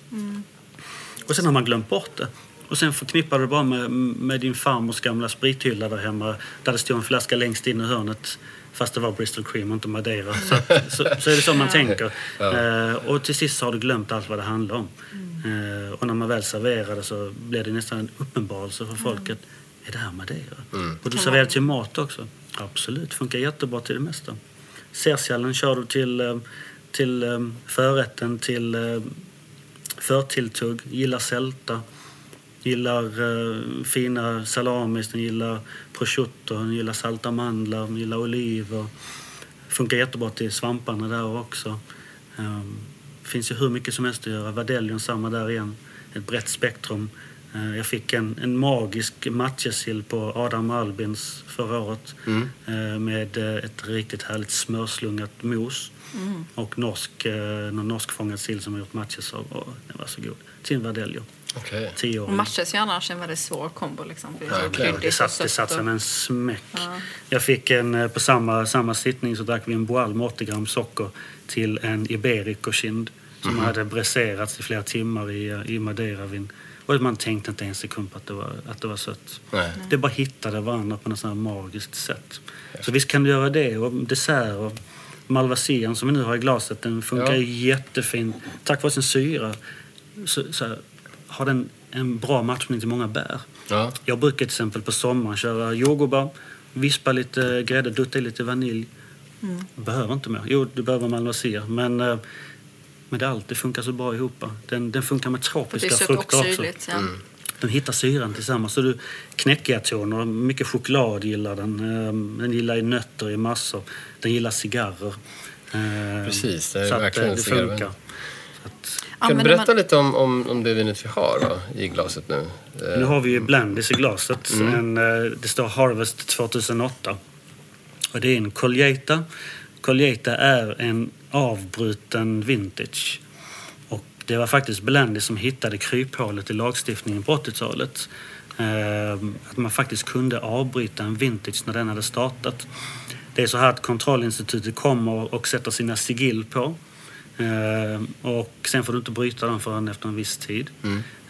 Och sen har man glömt bort det. Och sen förknippar du bara med, med din farmors gamla sprithylla där hemma. Där det stod en flaska längst in i hörnet. Fast det var Bristol Cream och inte Madeira. Så, att, så, så är det så man tänker. Eh, och till sist har du glömt allt vad det handlar om. Eh, och när man väl serverar det så blir det nästan en uppenbarelse för folket. Är det här Madeira? Och du serverar till mat också. Absolut, funkar jättebra till det mesta. Sersialen kör du till, eh, till förrätten, till förtilltugg, gillar sälta, gillar eh, fina salamis, den gillar prosciutto, den gillar salta mandlar, den gillar oliver. Funkar jättebra till svamparna där också. Um, finns ju hur mycket som helst att göra. Vardeljon samma där igen. Ett brett spektrum. Eh, jag fick en, en magisk matjessill på Adam Albins förra året eh, med eh, ett riktigt härligt smörslungat mos. Och norsk, eh, någon norskfångad sill som har gjort matjes av. Och den var så god. Vardeljo. Okej. Tio år. Och matches ju annars en väldigt svår kombo. Liksom, det kryddigt Det och satt, det satt som en smäck. Jag fick en, eh, på samma, samma sittning så drack vi en boal med 80 gram socker till en iberico-kind som hade bräserats i flera timmar i, eh, i madeiravin. Och man tänkte inte en sekund på att det var, att det var sött. Nej. Det bara hittade varandra på något sånt magiskt sätt. Så visst kan du göra det. Och dessert och malvasian som vi nu har i glaset, den funkar Ja. ju jättefint. Tack vare sin syra så, så här, har den en bra matchning till många bär. Ja. Jag brukar till exempel på sommaren köra jordgubbar, vispa lite grädde, dutta i lite vanilj. Behöver inte mer. Jo, du behöver malvasia. Men, eh, men det, allt, det funkar så bra ihop. Den, den funkar med tropiska frukter också. syrligt. Ja. Den hittar syran tillsammans. Så du, knäckiga toner, mycket choklad gillar den. Eh, Den gillar i nötter i massor. Den gillar cigarrer. Eh, Precis, det är så att, verkligen eh, det funkar. Att, Kan du berätta man- lite om, om, om det vinet vi har då, i glaset nu? Eh, Nu har vi ju Blandis i glaset. En, eh, det står Harvest 2008. Och det är en Colheita. Colheita är en avbruten vintage. Och det var faktiskt Blandis som hittade kryphålet i lagstiftningen på 80-talet. Eh, att man faktiskt kunde avbryta en vintage när den hade startat. Det är så här att kontrollinstitutet kommer och sätter sina sigill på. Eh, och sen får du inte bryta den förrän efter en viss tid.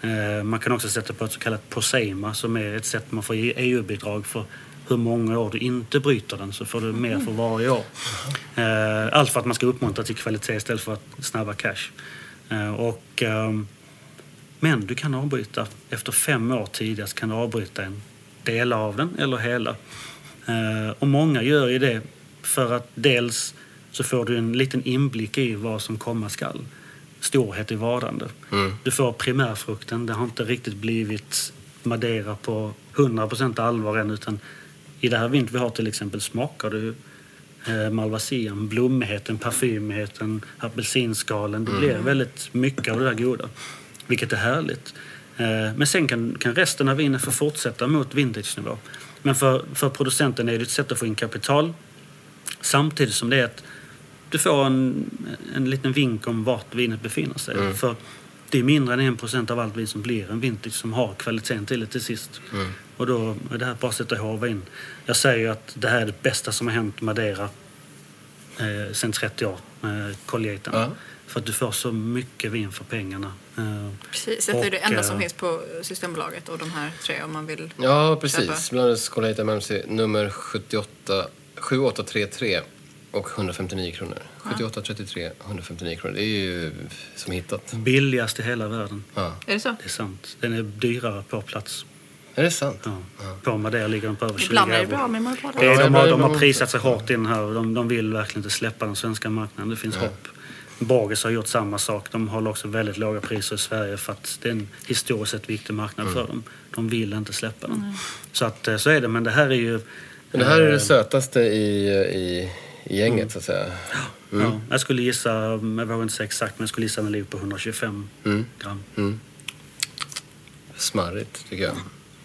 Eh, man kan också sätta på ett så kallat POSEMA som är ett sätt man får ge EU-bidrag för hur många år du inte bryter den så får du mer för varje år. Eh, allt för att man ska uppmuntra till kvalitet istället för att snabba cash. Och, ehm, men du kan avbryta. Efter fem år tidigast kan du avbryta en del av den eller hela. Och många gör ju det för att dels så får du en liten inblick i vad som komma skall. Storhet i vardande. Du får primärfrukten. Det har inte riktigt blivit Madeira på 100% allvar än utan i det här vinet vi har till exempel smakar du eh, malvasian, blommigheten, parfymigheten, apelsinskalen. Det blir väldigt mycket av det där goda, vilket är härligt. Eh, men sen kan, kan resten av vinen få fortsätta mot vintage-nivå. Men för, för producenten är det ett sätt att få in kapital samtidigt som det är att du får en, en liten vink om vart vinet befinner sig. För det är mindre än en procent av allt vin som blir en vintage som har kvaliteten till det till sist. Och då är det här bara att sätta i hårva in. Jag säger ju att det här är det bästa som har hänt Madeira eh, sen 30 år, eh, kollegiaten. Ja. För att du får så mycket vin för pengarna. Eh, Precis, detta är det enda eh, som finns på Systembolaget och de här tre om man vill. Ja, precis. Blandades Colheita MMC nummer 78, 7833 och 159 kronor. 7833, 159 kronor. Det är ju som hittat. billigast i hela världen. Ja. Är det så? Det är sant. Den är dyrare på plats. Är det sant? Ja. På Madeira ligger den på över 20 Ibland är det bra med är, Ja, de, har, de har prisat sig hårt in här och de, de vill verkligen inte släppa den svenska marknaden. Det finns hopp. Borges har gjort samma sak. De håller också väldigt låga priser i Sverige för att det är en historiskt sett viktig marknad Mm. för dem. De vill inte släppa den. Så, att, eh, så är det, men det här är ju... Men det här är eh, det sötaste i, i, i gänget, så att säga. Ja, jag skulle gissa, jag vågar inte säga exakt, men jag skulle gissa den ligger på 125 Mm. gram. Smarrigt, tycker jag.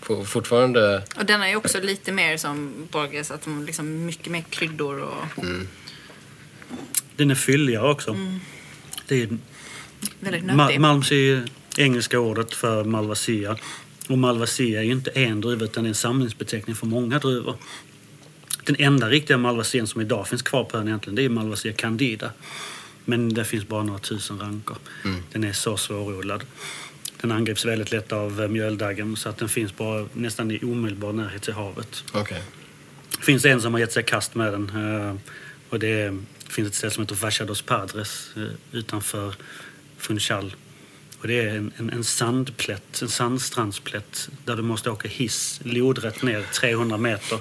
For- Fortfarande... Och den är ju också lite mer som Borges, att de liksom mycket mer kryddor och Den är fylligare också. Mm. Det är väldigt Ma- nötig. Malms är ju engelska ordet för Malvasia. Och Malvasia är ju inte en druva utan en samlingsbeteckning för många druvor. Den enda riktiga Malvasien som idag finns kvar på ön egentligen det är Malvasia candida. Men det finns bara några tusen rankor. Den är så svårodlad. Den angrips väldigt lätt av eh, mjöldaggen så att den finns bara nästan i omedelbar närhet till havet. Okej. Det finns en som har gett sig kast med den. eh, Och det finns ett ställe som heter Vacha dos Padres eh, utanför Funchal. Och det är en, en, en sandplätt, en sandstrandsplätt där du måste åka hiss lodrätt ner 300 meter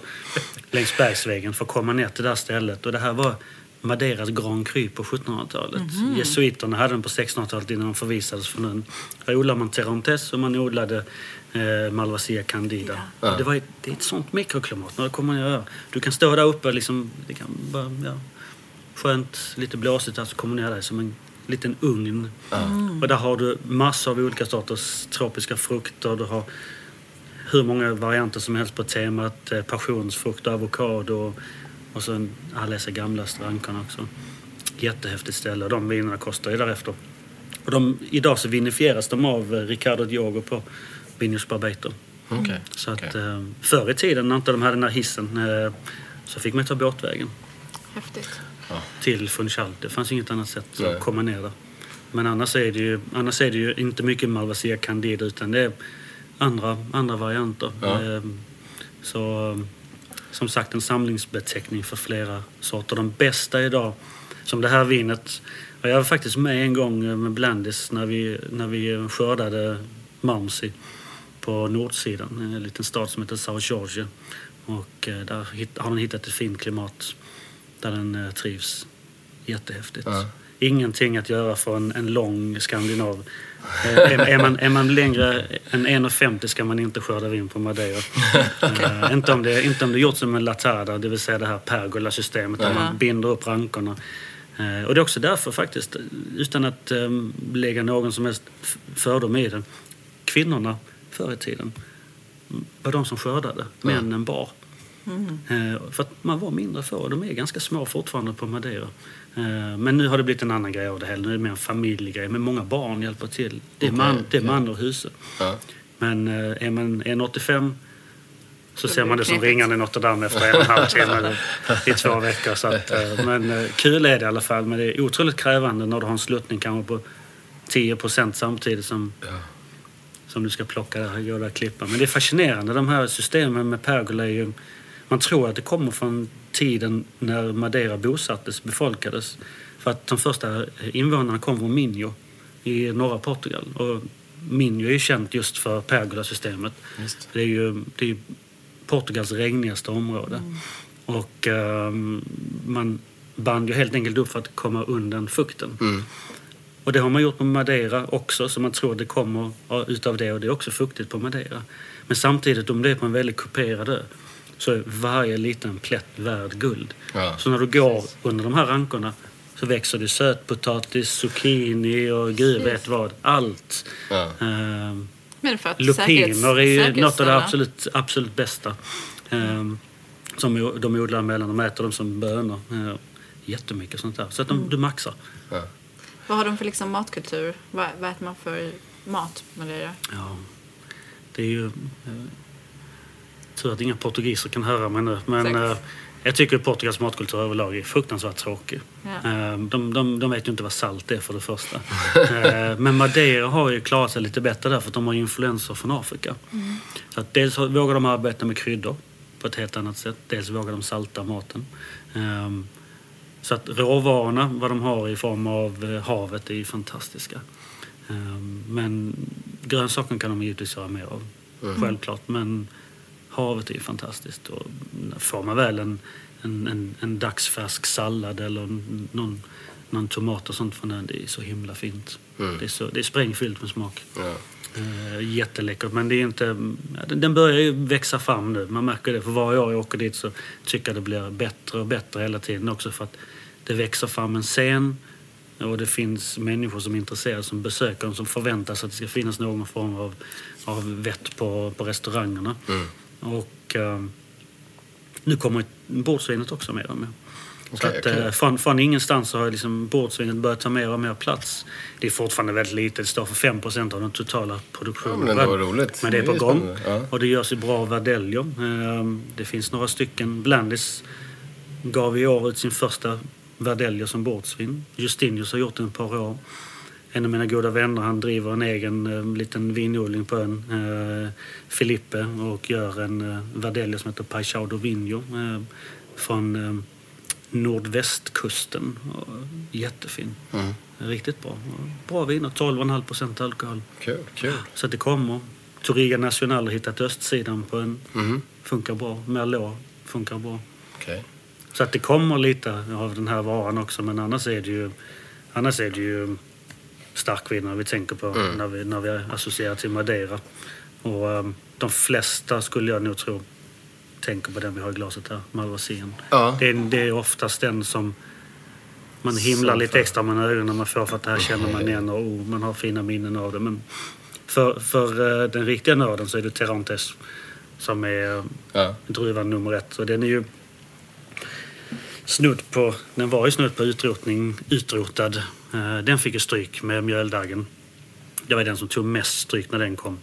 längs bergsvägen för att komma ner till det här stället. Och det här var Madeiras Grand Cru på 1700-talet. Jesuiterna hade den på 1600-talet innan de förvisades från ön. Där odlade man Terrantes och man odlade eh, Malvasia candida. Och Det, var ett, det är ett sånt mikroklimat. När det kommer ner där. Du kan stå där uppe, liksom, det kan bara, ja, skönt, lite blåsigt, alltså kommer ner där som en liten ugn. Och där har du massor av olika sorters tropiska frukter. Du har hur många varianter som helst på temat eh, passionsfrukt och avokado. Och, så alla dessa gamla rankorna också. Jättehäftigt ställe. De vinerna kostar ju därefter. Och de, idag så vinifieras de av eh, Ricardo Diogo på Vinhos Barbato. Okej. Så att Okej. eh, förr i tiden när inte de hade den här hissen så fick man ta båtvägen Häftigt. Till Funchal. Det fanns inget annat sätt Nej. att komma ner där. Men annars är det ju, annars är det ju inte mycket Malvasia Candida utan det är andra, andra varianter. Ja. Ehm, Så eh, som sagt en samlingsbeteckning för flera sorter. De bästa idag, som det här vinet. Jag var faktiskt med en gång eh, med Blandis när vi, när vi skördade Malmsey på nordsidan, en liten stad som heter Sao Jorge. Och eh, där har den hittat ett fint klimat där den eh, trivs. Jättehäftigt. Ja. Ingenting att göra för en, en lång skandinav. Eh, är, är, man, är man längre än 1,50 ska man inte skörda vin på Madeira. Eh, inte, om det, inte om det är gjort som en latada, det vill säga det här pergola-systemet där man binder upp rankorna. Och det är också därför faktiskt, utan att eh, lägga någon som helst fördom i det, kvinnorna förr i tiden var de som skördade, männen bar. Eh, för att man var mindre förr. De är ganska små fortfarande på Madeira. Eh, men nu har det blivit en annan grej av det hela. Nu är det mer en familjegrej. Men många barn hjälper till. Det är man, det är man och huset. Ja. Men eh, är man 1,85 så ser man det som ringande i Notre Dame efter en och en halv timme i två veckor. Så att, men kul är det i alla fall. Men det är otroligt krävande när du har en sluttning kanske på 10 samtidigt som, som du ska plocka där, klippa. Men det är fascinerande. De här systemen med pergola är ju, Man tror att det kommer från tiden när Madeira bosattes, befolkades. För att de första invånarna kom från Minho i norra Portugal. Och Minho är ju känt just för pergolasystemet. Just. Det är ju det är Portugals regnigaste område. Och ehm, man band ju helt enkelt upp för att komma undan fukten. Mm. Och det har man gjort på Madeira också, så man tror det kommer utav det. Och det är också fuktigt på Madeira. Men samtidigt, om det är på en väldigt kuperad ö, så är varje liten plätt värd guld. Ja. Så när du går under de här rankorna så växer det sötpotatis, zucchini och gud vet vad. Allt. Ja. Ehm, Men för att Lupiner är ju något av det absolut, absolut bästa. Ehm, som de odlar mellan, de äter dem som bönor. Ehm, jättemycket sånt där. Så att de, du maxar. Ja. Vad har de för liksom matkultur? Vad, vad äter man för mat med det? Ja, det är ju... Tur att inga portugiser kan höra mig nu. Men eh, Jag tycker Portugals matkultur överlag är fruktansvärt tråkig. Ja. Eh, De, de, de vet ju inte vad salt är för det första. Eh, Men Madeira har ju klarat sig lite bättre där för att de har influenser från Afrika. Så att dels vågar de arbeta med kryddor på ett helt annat sätt. Dels vågar de salta maten. Ehm, Så att råvarorna, vad de har i form av eh, havet, är ju fantastiska. Ehm, Men grönsaken kan de givetvis göra mer av. Självklart. Men havet är ju fantastiskt. Och får man väl en, en, en, en dagsfärsk sallad eller någon, någon tomat och sånt från den, det är så himla fint. Det, är så, det är sprängfyllt med smak. Ja. Eh, jätteläckert. Men det är inte, den- börjar ju växa fram nu. Man märker det. För varje år jag åker dit så tycker jag det blir bättre och bättre hela tiden också. För att det växer fram en scen och det finns människor som är intresserade som besöker dem som förväntar sig att det ska finnas någon form av, av vett på, på restaurangerna. Och eh, nu kommer bordsvinet också mer och mer. Så att, okej. eh, från, från ingenstans så har liksom bordsvinet börjat ta mer och mer plats. Det är fortfarande väldigt lite, det står för 5% av den totala Ja, produktionen. men ändå roligt. Men det är Det på är gång. ja. Och det görs i bra verdeljer. Eh, Det finns några stycken. Blandis gav i år ut sin första verdeljer som bordsvin. Justinius har gjort det ett par år. En av mina goda vänner han driver en egen eh, liten vinodling på ön, eh, Filippe, och gör en eh, verdeljer som heter Paixão do Vinho eh, från eh, nordvästkusten. Och, jättefin. Riktigt bra. Bra viner, 12,5 procent alkohol. Kul, kul. Så att det kommer. Toriga National har hittat östsidan på en. Mhm. Funkar bra. Merlot funkar bra. Okej. Så att det kommer lite av den här varan också. Men annars är det ju, annars är det ju starkviner vi tänker på Mm. när, vi, när vi associerar till Madeira. Och um, de flesta skulle jag nog tro tänker på den vi har i glaset här, Malvasia. Ja. Det, är, det är oftast den som man himlar Som lite för- extra med ögonen när man får för att det här känner man igen och oh, man har fina minnen av det. Men för, för eh, den riktiga nörden så är det Terrantes som är eh, Ja. druvan nummer ett. Och den är ju snudd på, den var ju snudd på utrotning, utrotad. Eh, Den fick ju stryk med mjöldaggen. Det var den som tog mest stryk när den kom.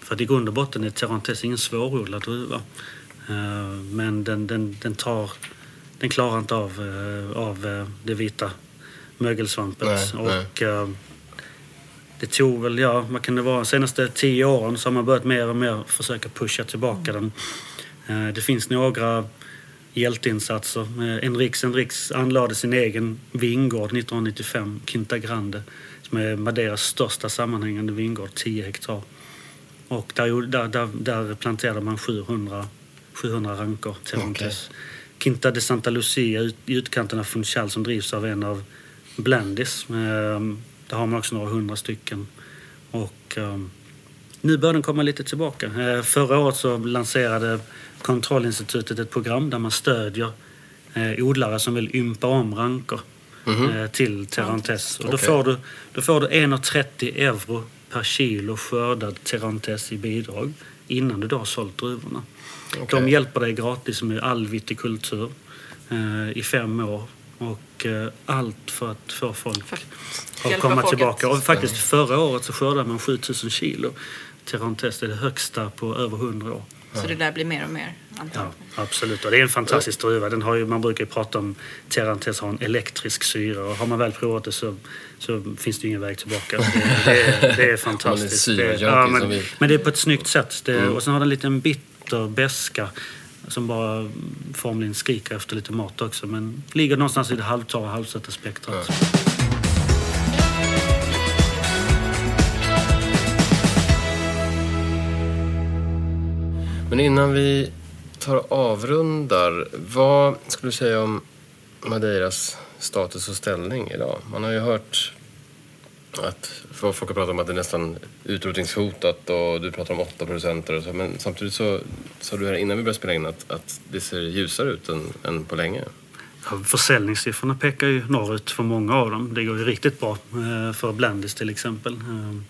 För att i grund och botten är Terrantes ingen svårodlad druva. Eh, Men den, den, den, tar, den klarar inte av, eh, av det vita mögelsvampet. Nej, nej. och eh, det tog väl, ja, vad kan det vara, de senaste tio åren så har man börjat mer och mer försöka pusha tillbaka den. Eh, Det finns några hjälteinsatser. Eh, Enrix Enrix anlade sin egen vingård 1995, Quinta Grande, som är Madeiras största sammanhängande vingård, 10 hektar. Och där, där, där, där planterade man 700, 700 rankor Terrantes. Quinta de Santa Lucia ut, i utkanten av Funchal som drivs av en av Blandis. Ehm, där har man också några hundra stycken. Och ehm, nu börjar den komma lite tillbaka. Eh, förra året så lanserade Kontrollinstitutet ett program där man stödjer eh, odlare som vill ympa om rankor eh, till Terrantes. Och då, Okej. får du, då får du 1,30 euro per kilo skördad Terrantes i bidrag innan du då har sålt druvorna. Okej. De hjälper dig gratis med all vitikultur eh, i fem år. Och eh, allt för att få folk att komma folket. tillbaka. Och faktiskt förra året så skördade man 7000 kilo. Terrantes är det högsta på över 100 år. Så det där blir mer och mer Ja, absolut. Och det är en fantastisk druva. Den har ju, man brukar ju prata om Terrantes har en elektrisk syra. Och har man väl provat det så, så finns det ju ingen väg tillbaka. Det, det, är, det är fantastiskt. det, ja, men, vi- men det är på ett snyggt sätt. Det, Och sen har den en liten bitter beska som bara formligen skriker efter lite mat också. Men ligger någonstans i det halvtorra, halvsöta spektrat. Men innan vi tar avrundar, vad skulle du säga om Madeiras status och ställning idag? Man har ju hört att folk har pratat om att det är nästan utrotningshotat och du pratar om 8 procent och så. Men samtidigt så sa du här innan vi började spela in att, att det ser ljusare ut än, än på länge. Ja, Försäljningssiffrorna pekar ju norrut för många av dem. Det går ju riktigt bra eh, för Blandis till exempel. Eh,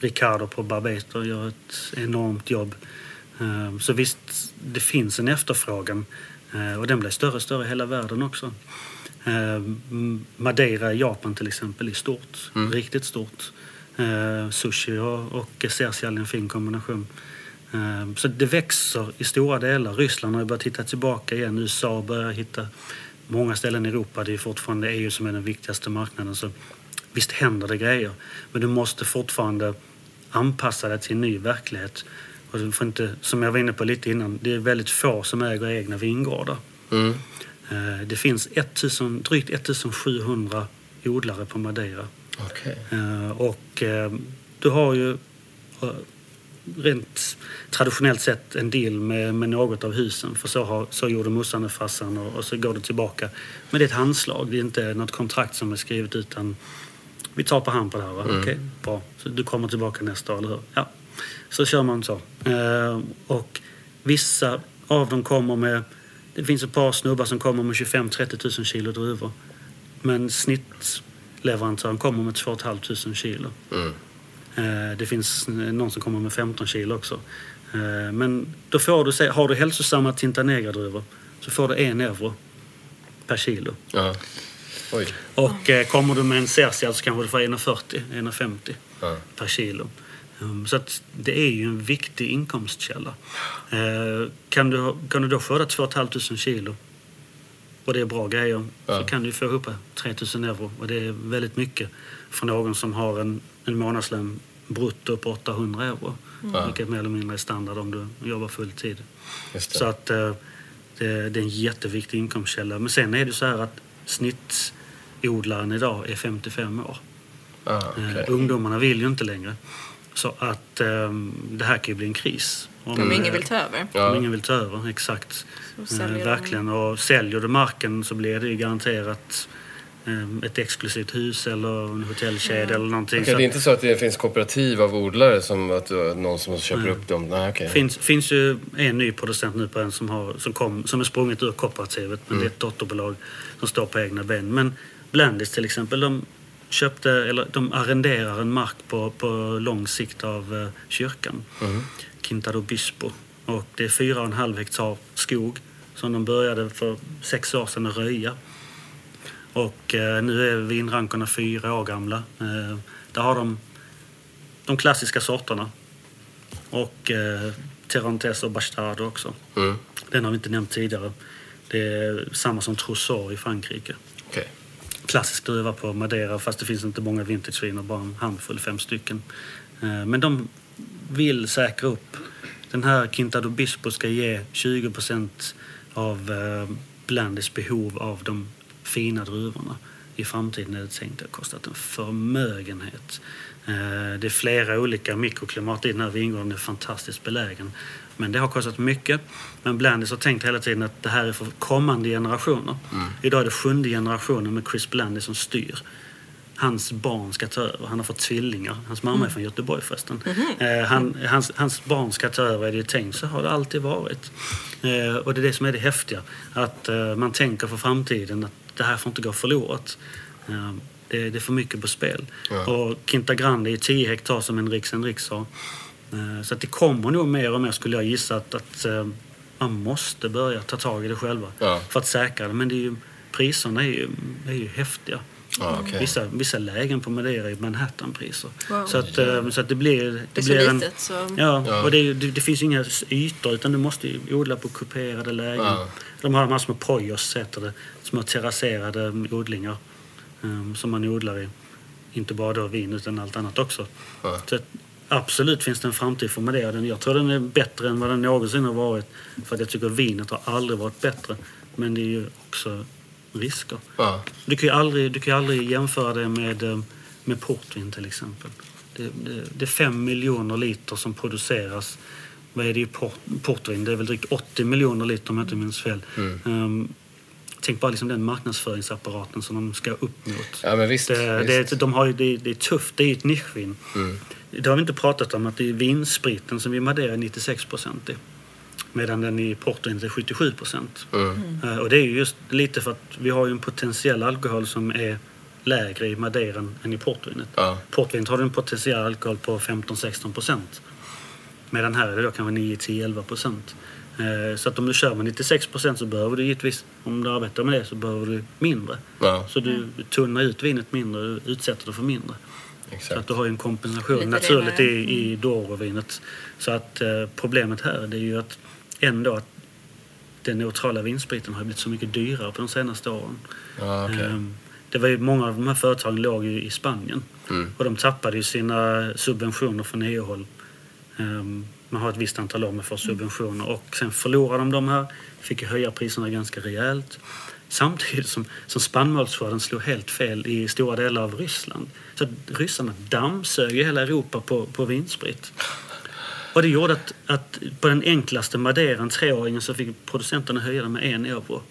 Ricardo på Barbator gör ett enormt jobb. Eh, Så visst, det finns en efterfrågan eh, och den blir större och större i hela världen också. Eh, M- Madeira i Japan till exempel är stort, riktigt stort. Eh, Sushi och, och är en fin kombination. Så det växer i stora delar. Ryssland har börjat hitta tillbaka igen. USA börjar hitta många ställen i Europa. Det är fortfarande EU som är den viktigaste marknaden. Så visst händer det grejer. Men du måste fortfarande anpassa dig till en ny verklighet. Och du får inte, som jag var inne på lite innan, det är väldigt få som äger egna vingårdar. Mm. Eh, Det finns 1000, drygt 1700 odlare på Madeira. Okej. Eh, Och eh, du har ju rent traditionellt sett en deal med, med något av husen. För så, har, så gjorde morsan och farsan och, och så går det tillbaka. Men det är ett handslag, det är inte något kontrakt som är skrivet utan vi tar på hand på det här va? Okej, bra. Så du kommer tillbaka nästa år, eller hur? Ja. Så kör man så. Eh, och vissa av dem kommer med... Det finns ett par snubbar som kommer med 25-30 000 kilo druvor. Men snittleverantören kommer med 2 500 kilo. Mm. Eh, Det finns någon som kommer med 15 kilo också. Eh, Men då får du se, har du hälsosamma Tinta Negra-druvor så får du en euro per kilo. Ja. Och kommer du med en Cercial så kanske du får 1,40, 1,50 Ja. per kilo. Um, Så att det är ju en viktig inkomstkälla. Eh, Kan du, kan du då skörda 2 500 kilo och det är bra grejer Ja. så kan du få ihop 3 000 euro och det är väldigt mycket för någon som har en, en månadslön brutto på 800 euro. Ja. Vilket mer eller mindre är standard om du jobbar full tid. Just det. Så att eh, det, det är en jätteviktig inkomstkälla. Men sen är det så här att snittodlaren idag är 55 år. Ah, Eh, okej. Ungdomarna vill ju inte längre. Så att eh, det här kan ju bli en kris. Om, Om ingen eh, vill ta över. Om Ja. ingen vill ta över, exakt. Eh, de- verkligen. Och säljer du marken så blir det ju garanterat eh, ett exklusivt hus eller en hotellkedja eller någonting. Okej, Så det är inte så att det finns kooperativ av odlare som att har någon som köper Nej. upp dem? Nej, okej. finns, finns ju en ny producent nu på en som, har, som, kom, som är sprunget ur kooperativet. Men det är ett dotterbolag som står på egna ben. Men Blandis till exempel, de köpte, eller de arrenderar en mark på, på lång sikt av eh, kyrkan. Quinta do Bispo. Och det är fyra och en halv hektar skog som de började för sex år sedan att röja. Och eh, nu är vinrankorna fyra år gamla. Eh, där har de de klassiska sorterna. Och eh, Terrantes och Bastardo också. Mm. Den har vi inte nämnt tidigare. Det är samma som Trousseau i Frankrike. Okej. Klassisk druva på Madeira fast det finns inte många vintageviner, bara en handfull, fem stycken. Eh, men de vill säkra upp. Den här Quinta do Bispo ska ge 20% av Blandys Blandis behov av de fina druvorna. I framtiden är det tänkt att kostat en förmögenhet. Eh, det är flera olika mikroklimat i den här vingården. Den är fantastiskt belägen. Men det har kostat mycket. Men Blandis har tänkt hela tiden att det här är för kommande generationer. Idag är det sjunde generationen med Chris Blandis som styr. Hans barn ska ta över. Han har fått tvillingar. Hans mamma är från Göteborg förresten. Eh, han, hans, hans barn ska ta över är det tänkt. Så har det alltid varit. Eh, och det är det som är det häftiga. Att eh, man tänker för framtiden att det här får inte gå förlorat. Det, det är för mycket på spel. Ja. Och Quinta Grande är 10 hektar som en Riks Henrik sa. Eh, Så att det kommer nog mer och mer skulle jag gissa att, att eh, man måste börja ta tag i det själva Ja. för att säkra det. Men det är ju, priserna är ju, är ju häftiga. Ja, okej. Vissa, vissa lägen på Madeira är Manhattanpriser. Wow. Så, att, eh, så att det blir... Det, Det är så blir en, litet så... Ja, Ja. och det, är det, det finns inga ytor utan du måste ju odla på kuperade lägen. Ja. De har de här små pojos, heter det. Små terrasserade odlingar eh, som man odlar i. Inte bara då vin utan allt annat också. Ja. Så att, absolut finns det en framtid för Madeira. Jag tror den är bättre än vad den någonsin har varit. För att jag tycker vinet har aldrig varit bättre. Men det är ju också risker. Ja. Du kan ju aldrig, du kan aldrig jämföra det med, eh, med portvin till exempel. Det, det, det är fem miljoner liter som produceras. Vad är det i port, portvin? Det är väl drygt 80 miljoner liter om jag inte minns fel. Ehm, tänk bara liksom den marknadsföringsapparaten som de ska upp mot. Ja, men visst. Det, visst. det, de har det, det är tufft, det är ett nischvin. Mm. Det har vi inte pratat om att det är vinspriten som vi Madeira är 96 procent i. Medan den i portvin är 77 procent. Mm. Eh, Och det är ju just lite för att vi har ju en potentiell alkohol som är lägre i Madeira än i portvinet. Ja. Portvinet har en potentiell alkohol på 15-16 procent. Medan här är det då kanske 9, 10, 11 procent. Eh, Så att om du kör med 96 procent så behöver du givetvis, om du arbetar med det, så behöver du mindre. Ja. Så du tunnar ut vinet mindre, du utsätter det för mindre. Exakt. Så att du har ju en kompensation Lite naturligt i, i Douro-vinet. Så att eh, problemet här det är ju att ändå att den neutrala vinspriten har blivit så mycket dyrare på de senaste åren. Ja, okej. Ehm, Det var ju, många av de här företagen låg ju i Spanien. Mm. Och de tappade ju sina subventioner från EU-håll. Ehm, Man har ett visst antal år med för subventioner och sen förlorade de de här. Fick ju höja priserna ganska rejält. Samtidigt som, som spannmålsskörden slog helt fel i stora delar av Ryssland. Så att ryssarna dammsög hela Europa på, på vinsprit. Och det gjorde att, att på den enklaste madeiran, treåringen, så fick producenterna höja den med en euro.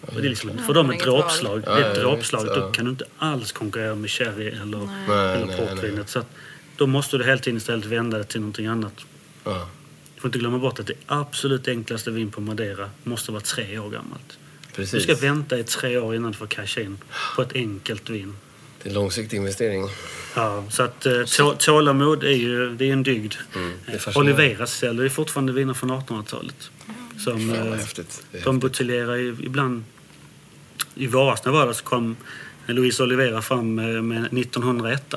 Och det är liksom, för dem ett dråpslag. Ja, det är ett dråpslag. Då kan du inte alls konkurrera med sherry eller, Nej, eller portvinet. Så att, då måste du hela tiden istället vända det till någonting annat. Ja. Du får inte glömma bort att det absolut enklaste vin på Madeira måste vara tre år gammalt. Du Precis. ska vänta i tre år innan du får casha in på ett enkelt vin. Det är en långsiktig investering. Ja, så att eh, tå- tålamod är ju det är en dygd. Mm. Oliveras säljer ju fortfarande viner från 1800-talet. Som, Fan, eh, häftigt. De buteljerar ibland... I våras när jag var där så kom Louise Olivera fram eh, med 1901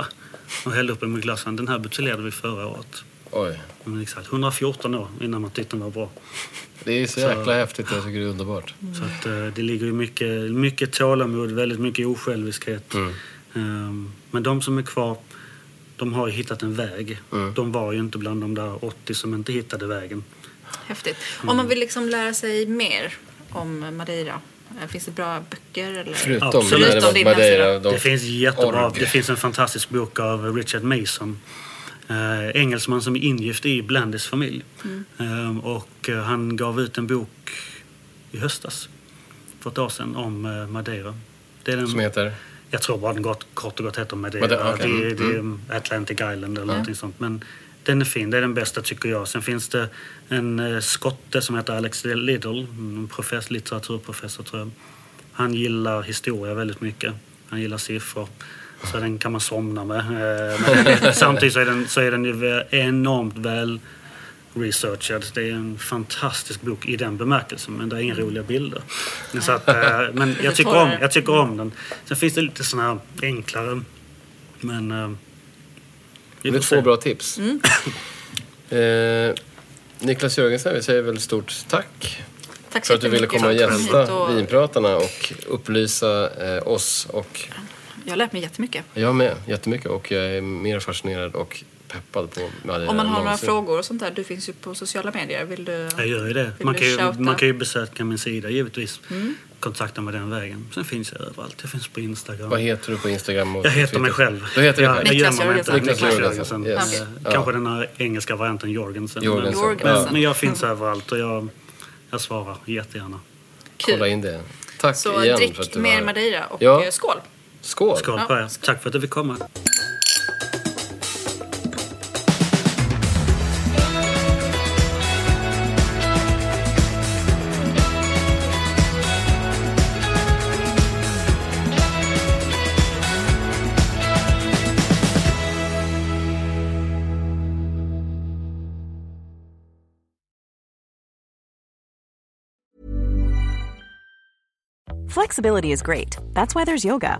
och hällde upp en med glasen. Den här buteljerade vi förra året. Oj. Men exakt 114 år innan man tyckte den var bra. Det är så jäkla häftigt. Jag tycker det är underbart. Så att, eh, det ligger ju mycket, mycket tålamod, väldigt mycket osjälviskhet. Mm. Ehm, men de som är kvar, de har ju hittat en väg. Mm. De var ju inte bland de där 80 som inte hittade vägen. Häftigt. Om man vill liksom lära sig mer om Madeira, eh, finns det bra böcker? Eller? Förutom Absolut. Förutom din Madeira. De, Det finns jättebra, Org. det finns en fantastisk bok av Richard Mason. Eh, engelsman som är ingift i Blandis familj. Mm. Ehm, och eh, han gav ut en bok i höstas, för ett år sedan, om eh, Madeira. Det är den, som heter? Jag tror bara den gott, kort och gott heter Madeira. Madeira, okej. det, är- det är Mm. Atlantic Island eller någonting sånt. Men den är fin, det är den bästa tycker jag. Sen finns det en eh, skotte som heter Alex Liddell, en profess, litteraturprofessor tror jag. Han gillar historia väldigt mycket. Han gillar siffror. Så den kan man somna med. Eh, Men samtidigt så är den, så är den ju enormt väl researchad. Det är en fantastisk bok i den bemärkelsen, men det är inga roliga bilder. Så att, eh, men jag tycker, om, jag tycker om den. Sen finns det lite såna här enklare, men... eh, Det är får se. två bra tips. Mm. eh, Niklas Jörgensen, vi säger väl stort tack Tack så för att du ville komma och gästa Vinpratarna och upplysa eh, oss och Jag har lärt mig jättemycket. jag med jättemycket och jag är mer fascinerad och peppad på Om man har några någonsin. frågor och sånt där, du finns ju på sociala medier. Vill du? Jag gör ju det. Man kan ju, man kan ju besöka min sida givetvis. Mm. Kontakta mig den vägen. Sen finns jag överallt. Jag finns på Instagram. Vad heter du på Instagram och Jag heter mig Twitter? själv. Du heter jag, jag Niklas gömmer mig inte. Jörgensen. Niklas Jörgensen. Yes. Eh, Ja. Kanske den här engelska varianten Jorgensen. Jorgensen. Men, Jorgensen. men, men jag finns överallt och jag, jag svarar jättegärna. Kolla Kul. in det. Tack Så igen för drick att du mer var- Madeira och Ja. skål! Skål! Skål på er. Tack för att du fick komma. Flexibility is great. That's why there's yoga.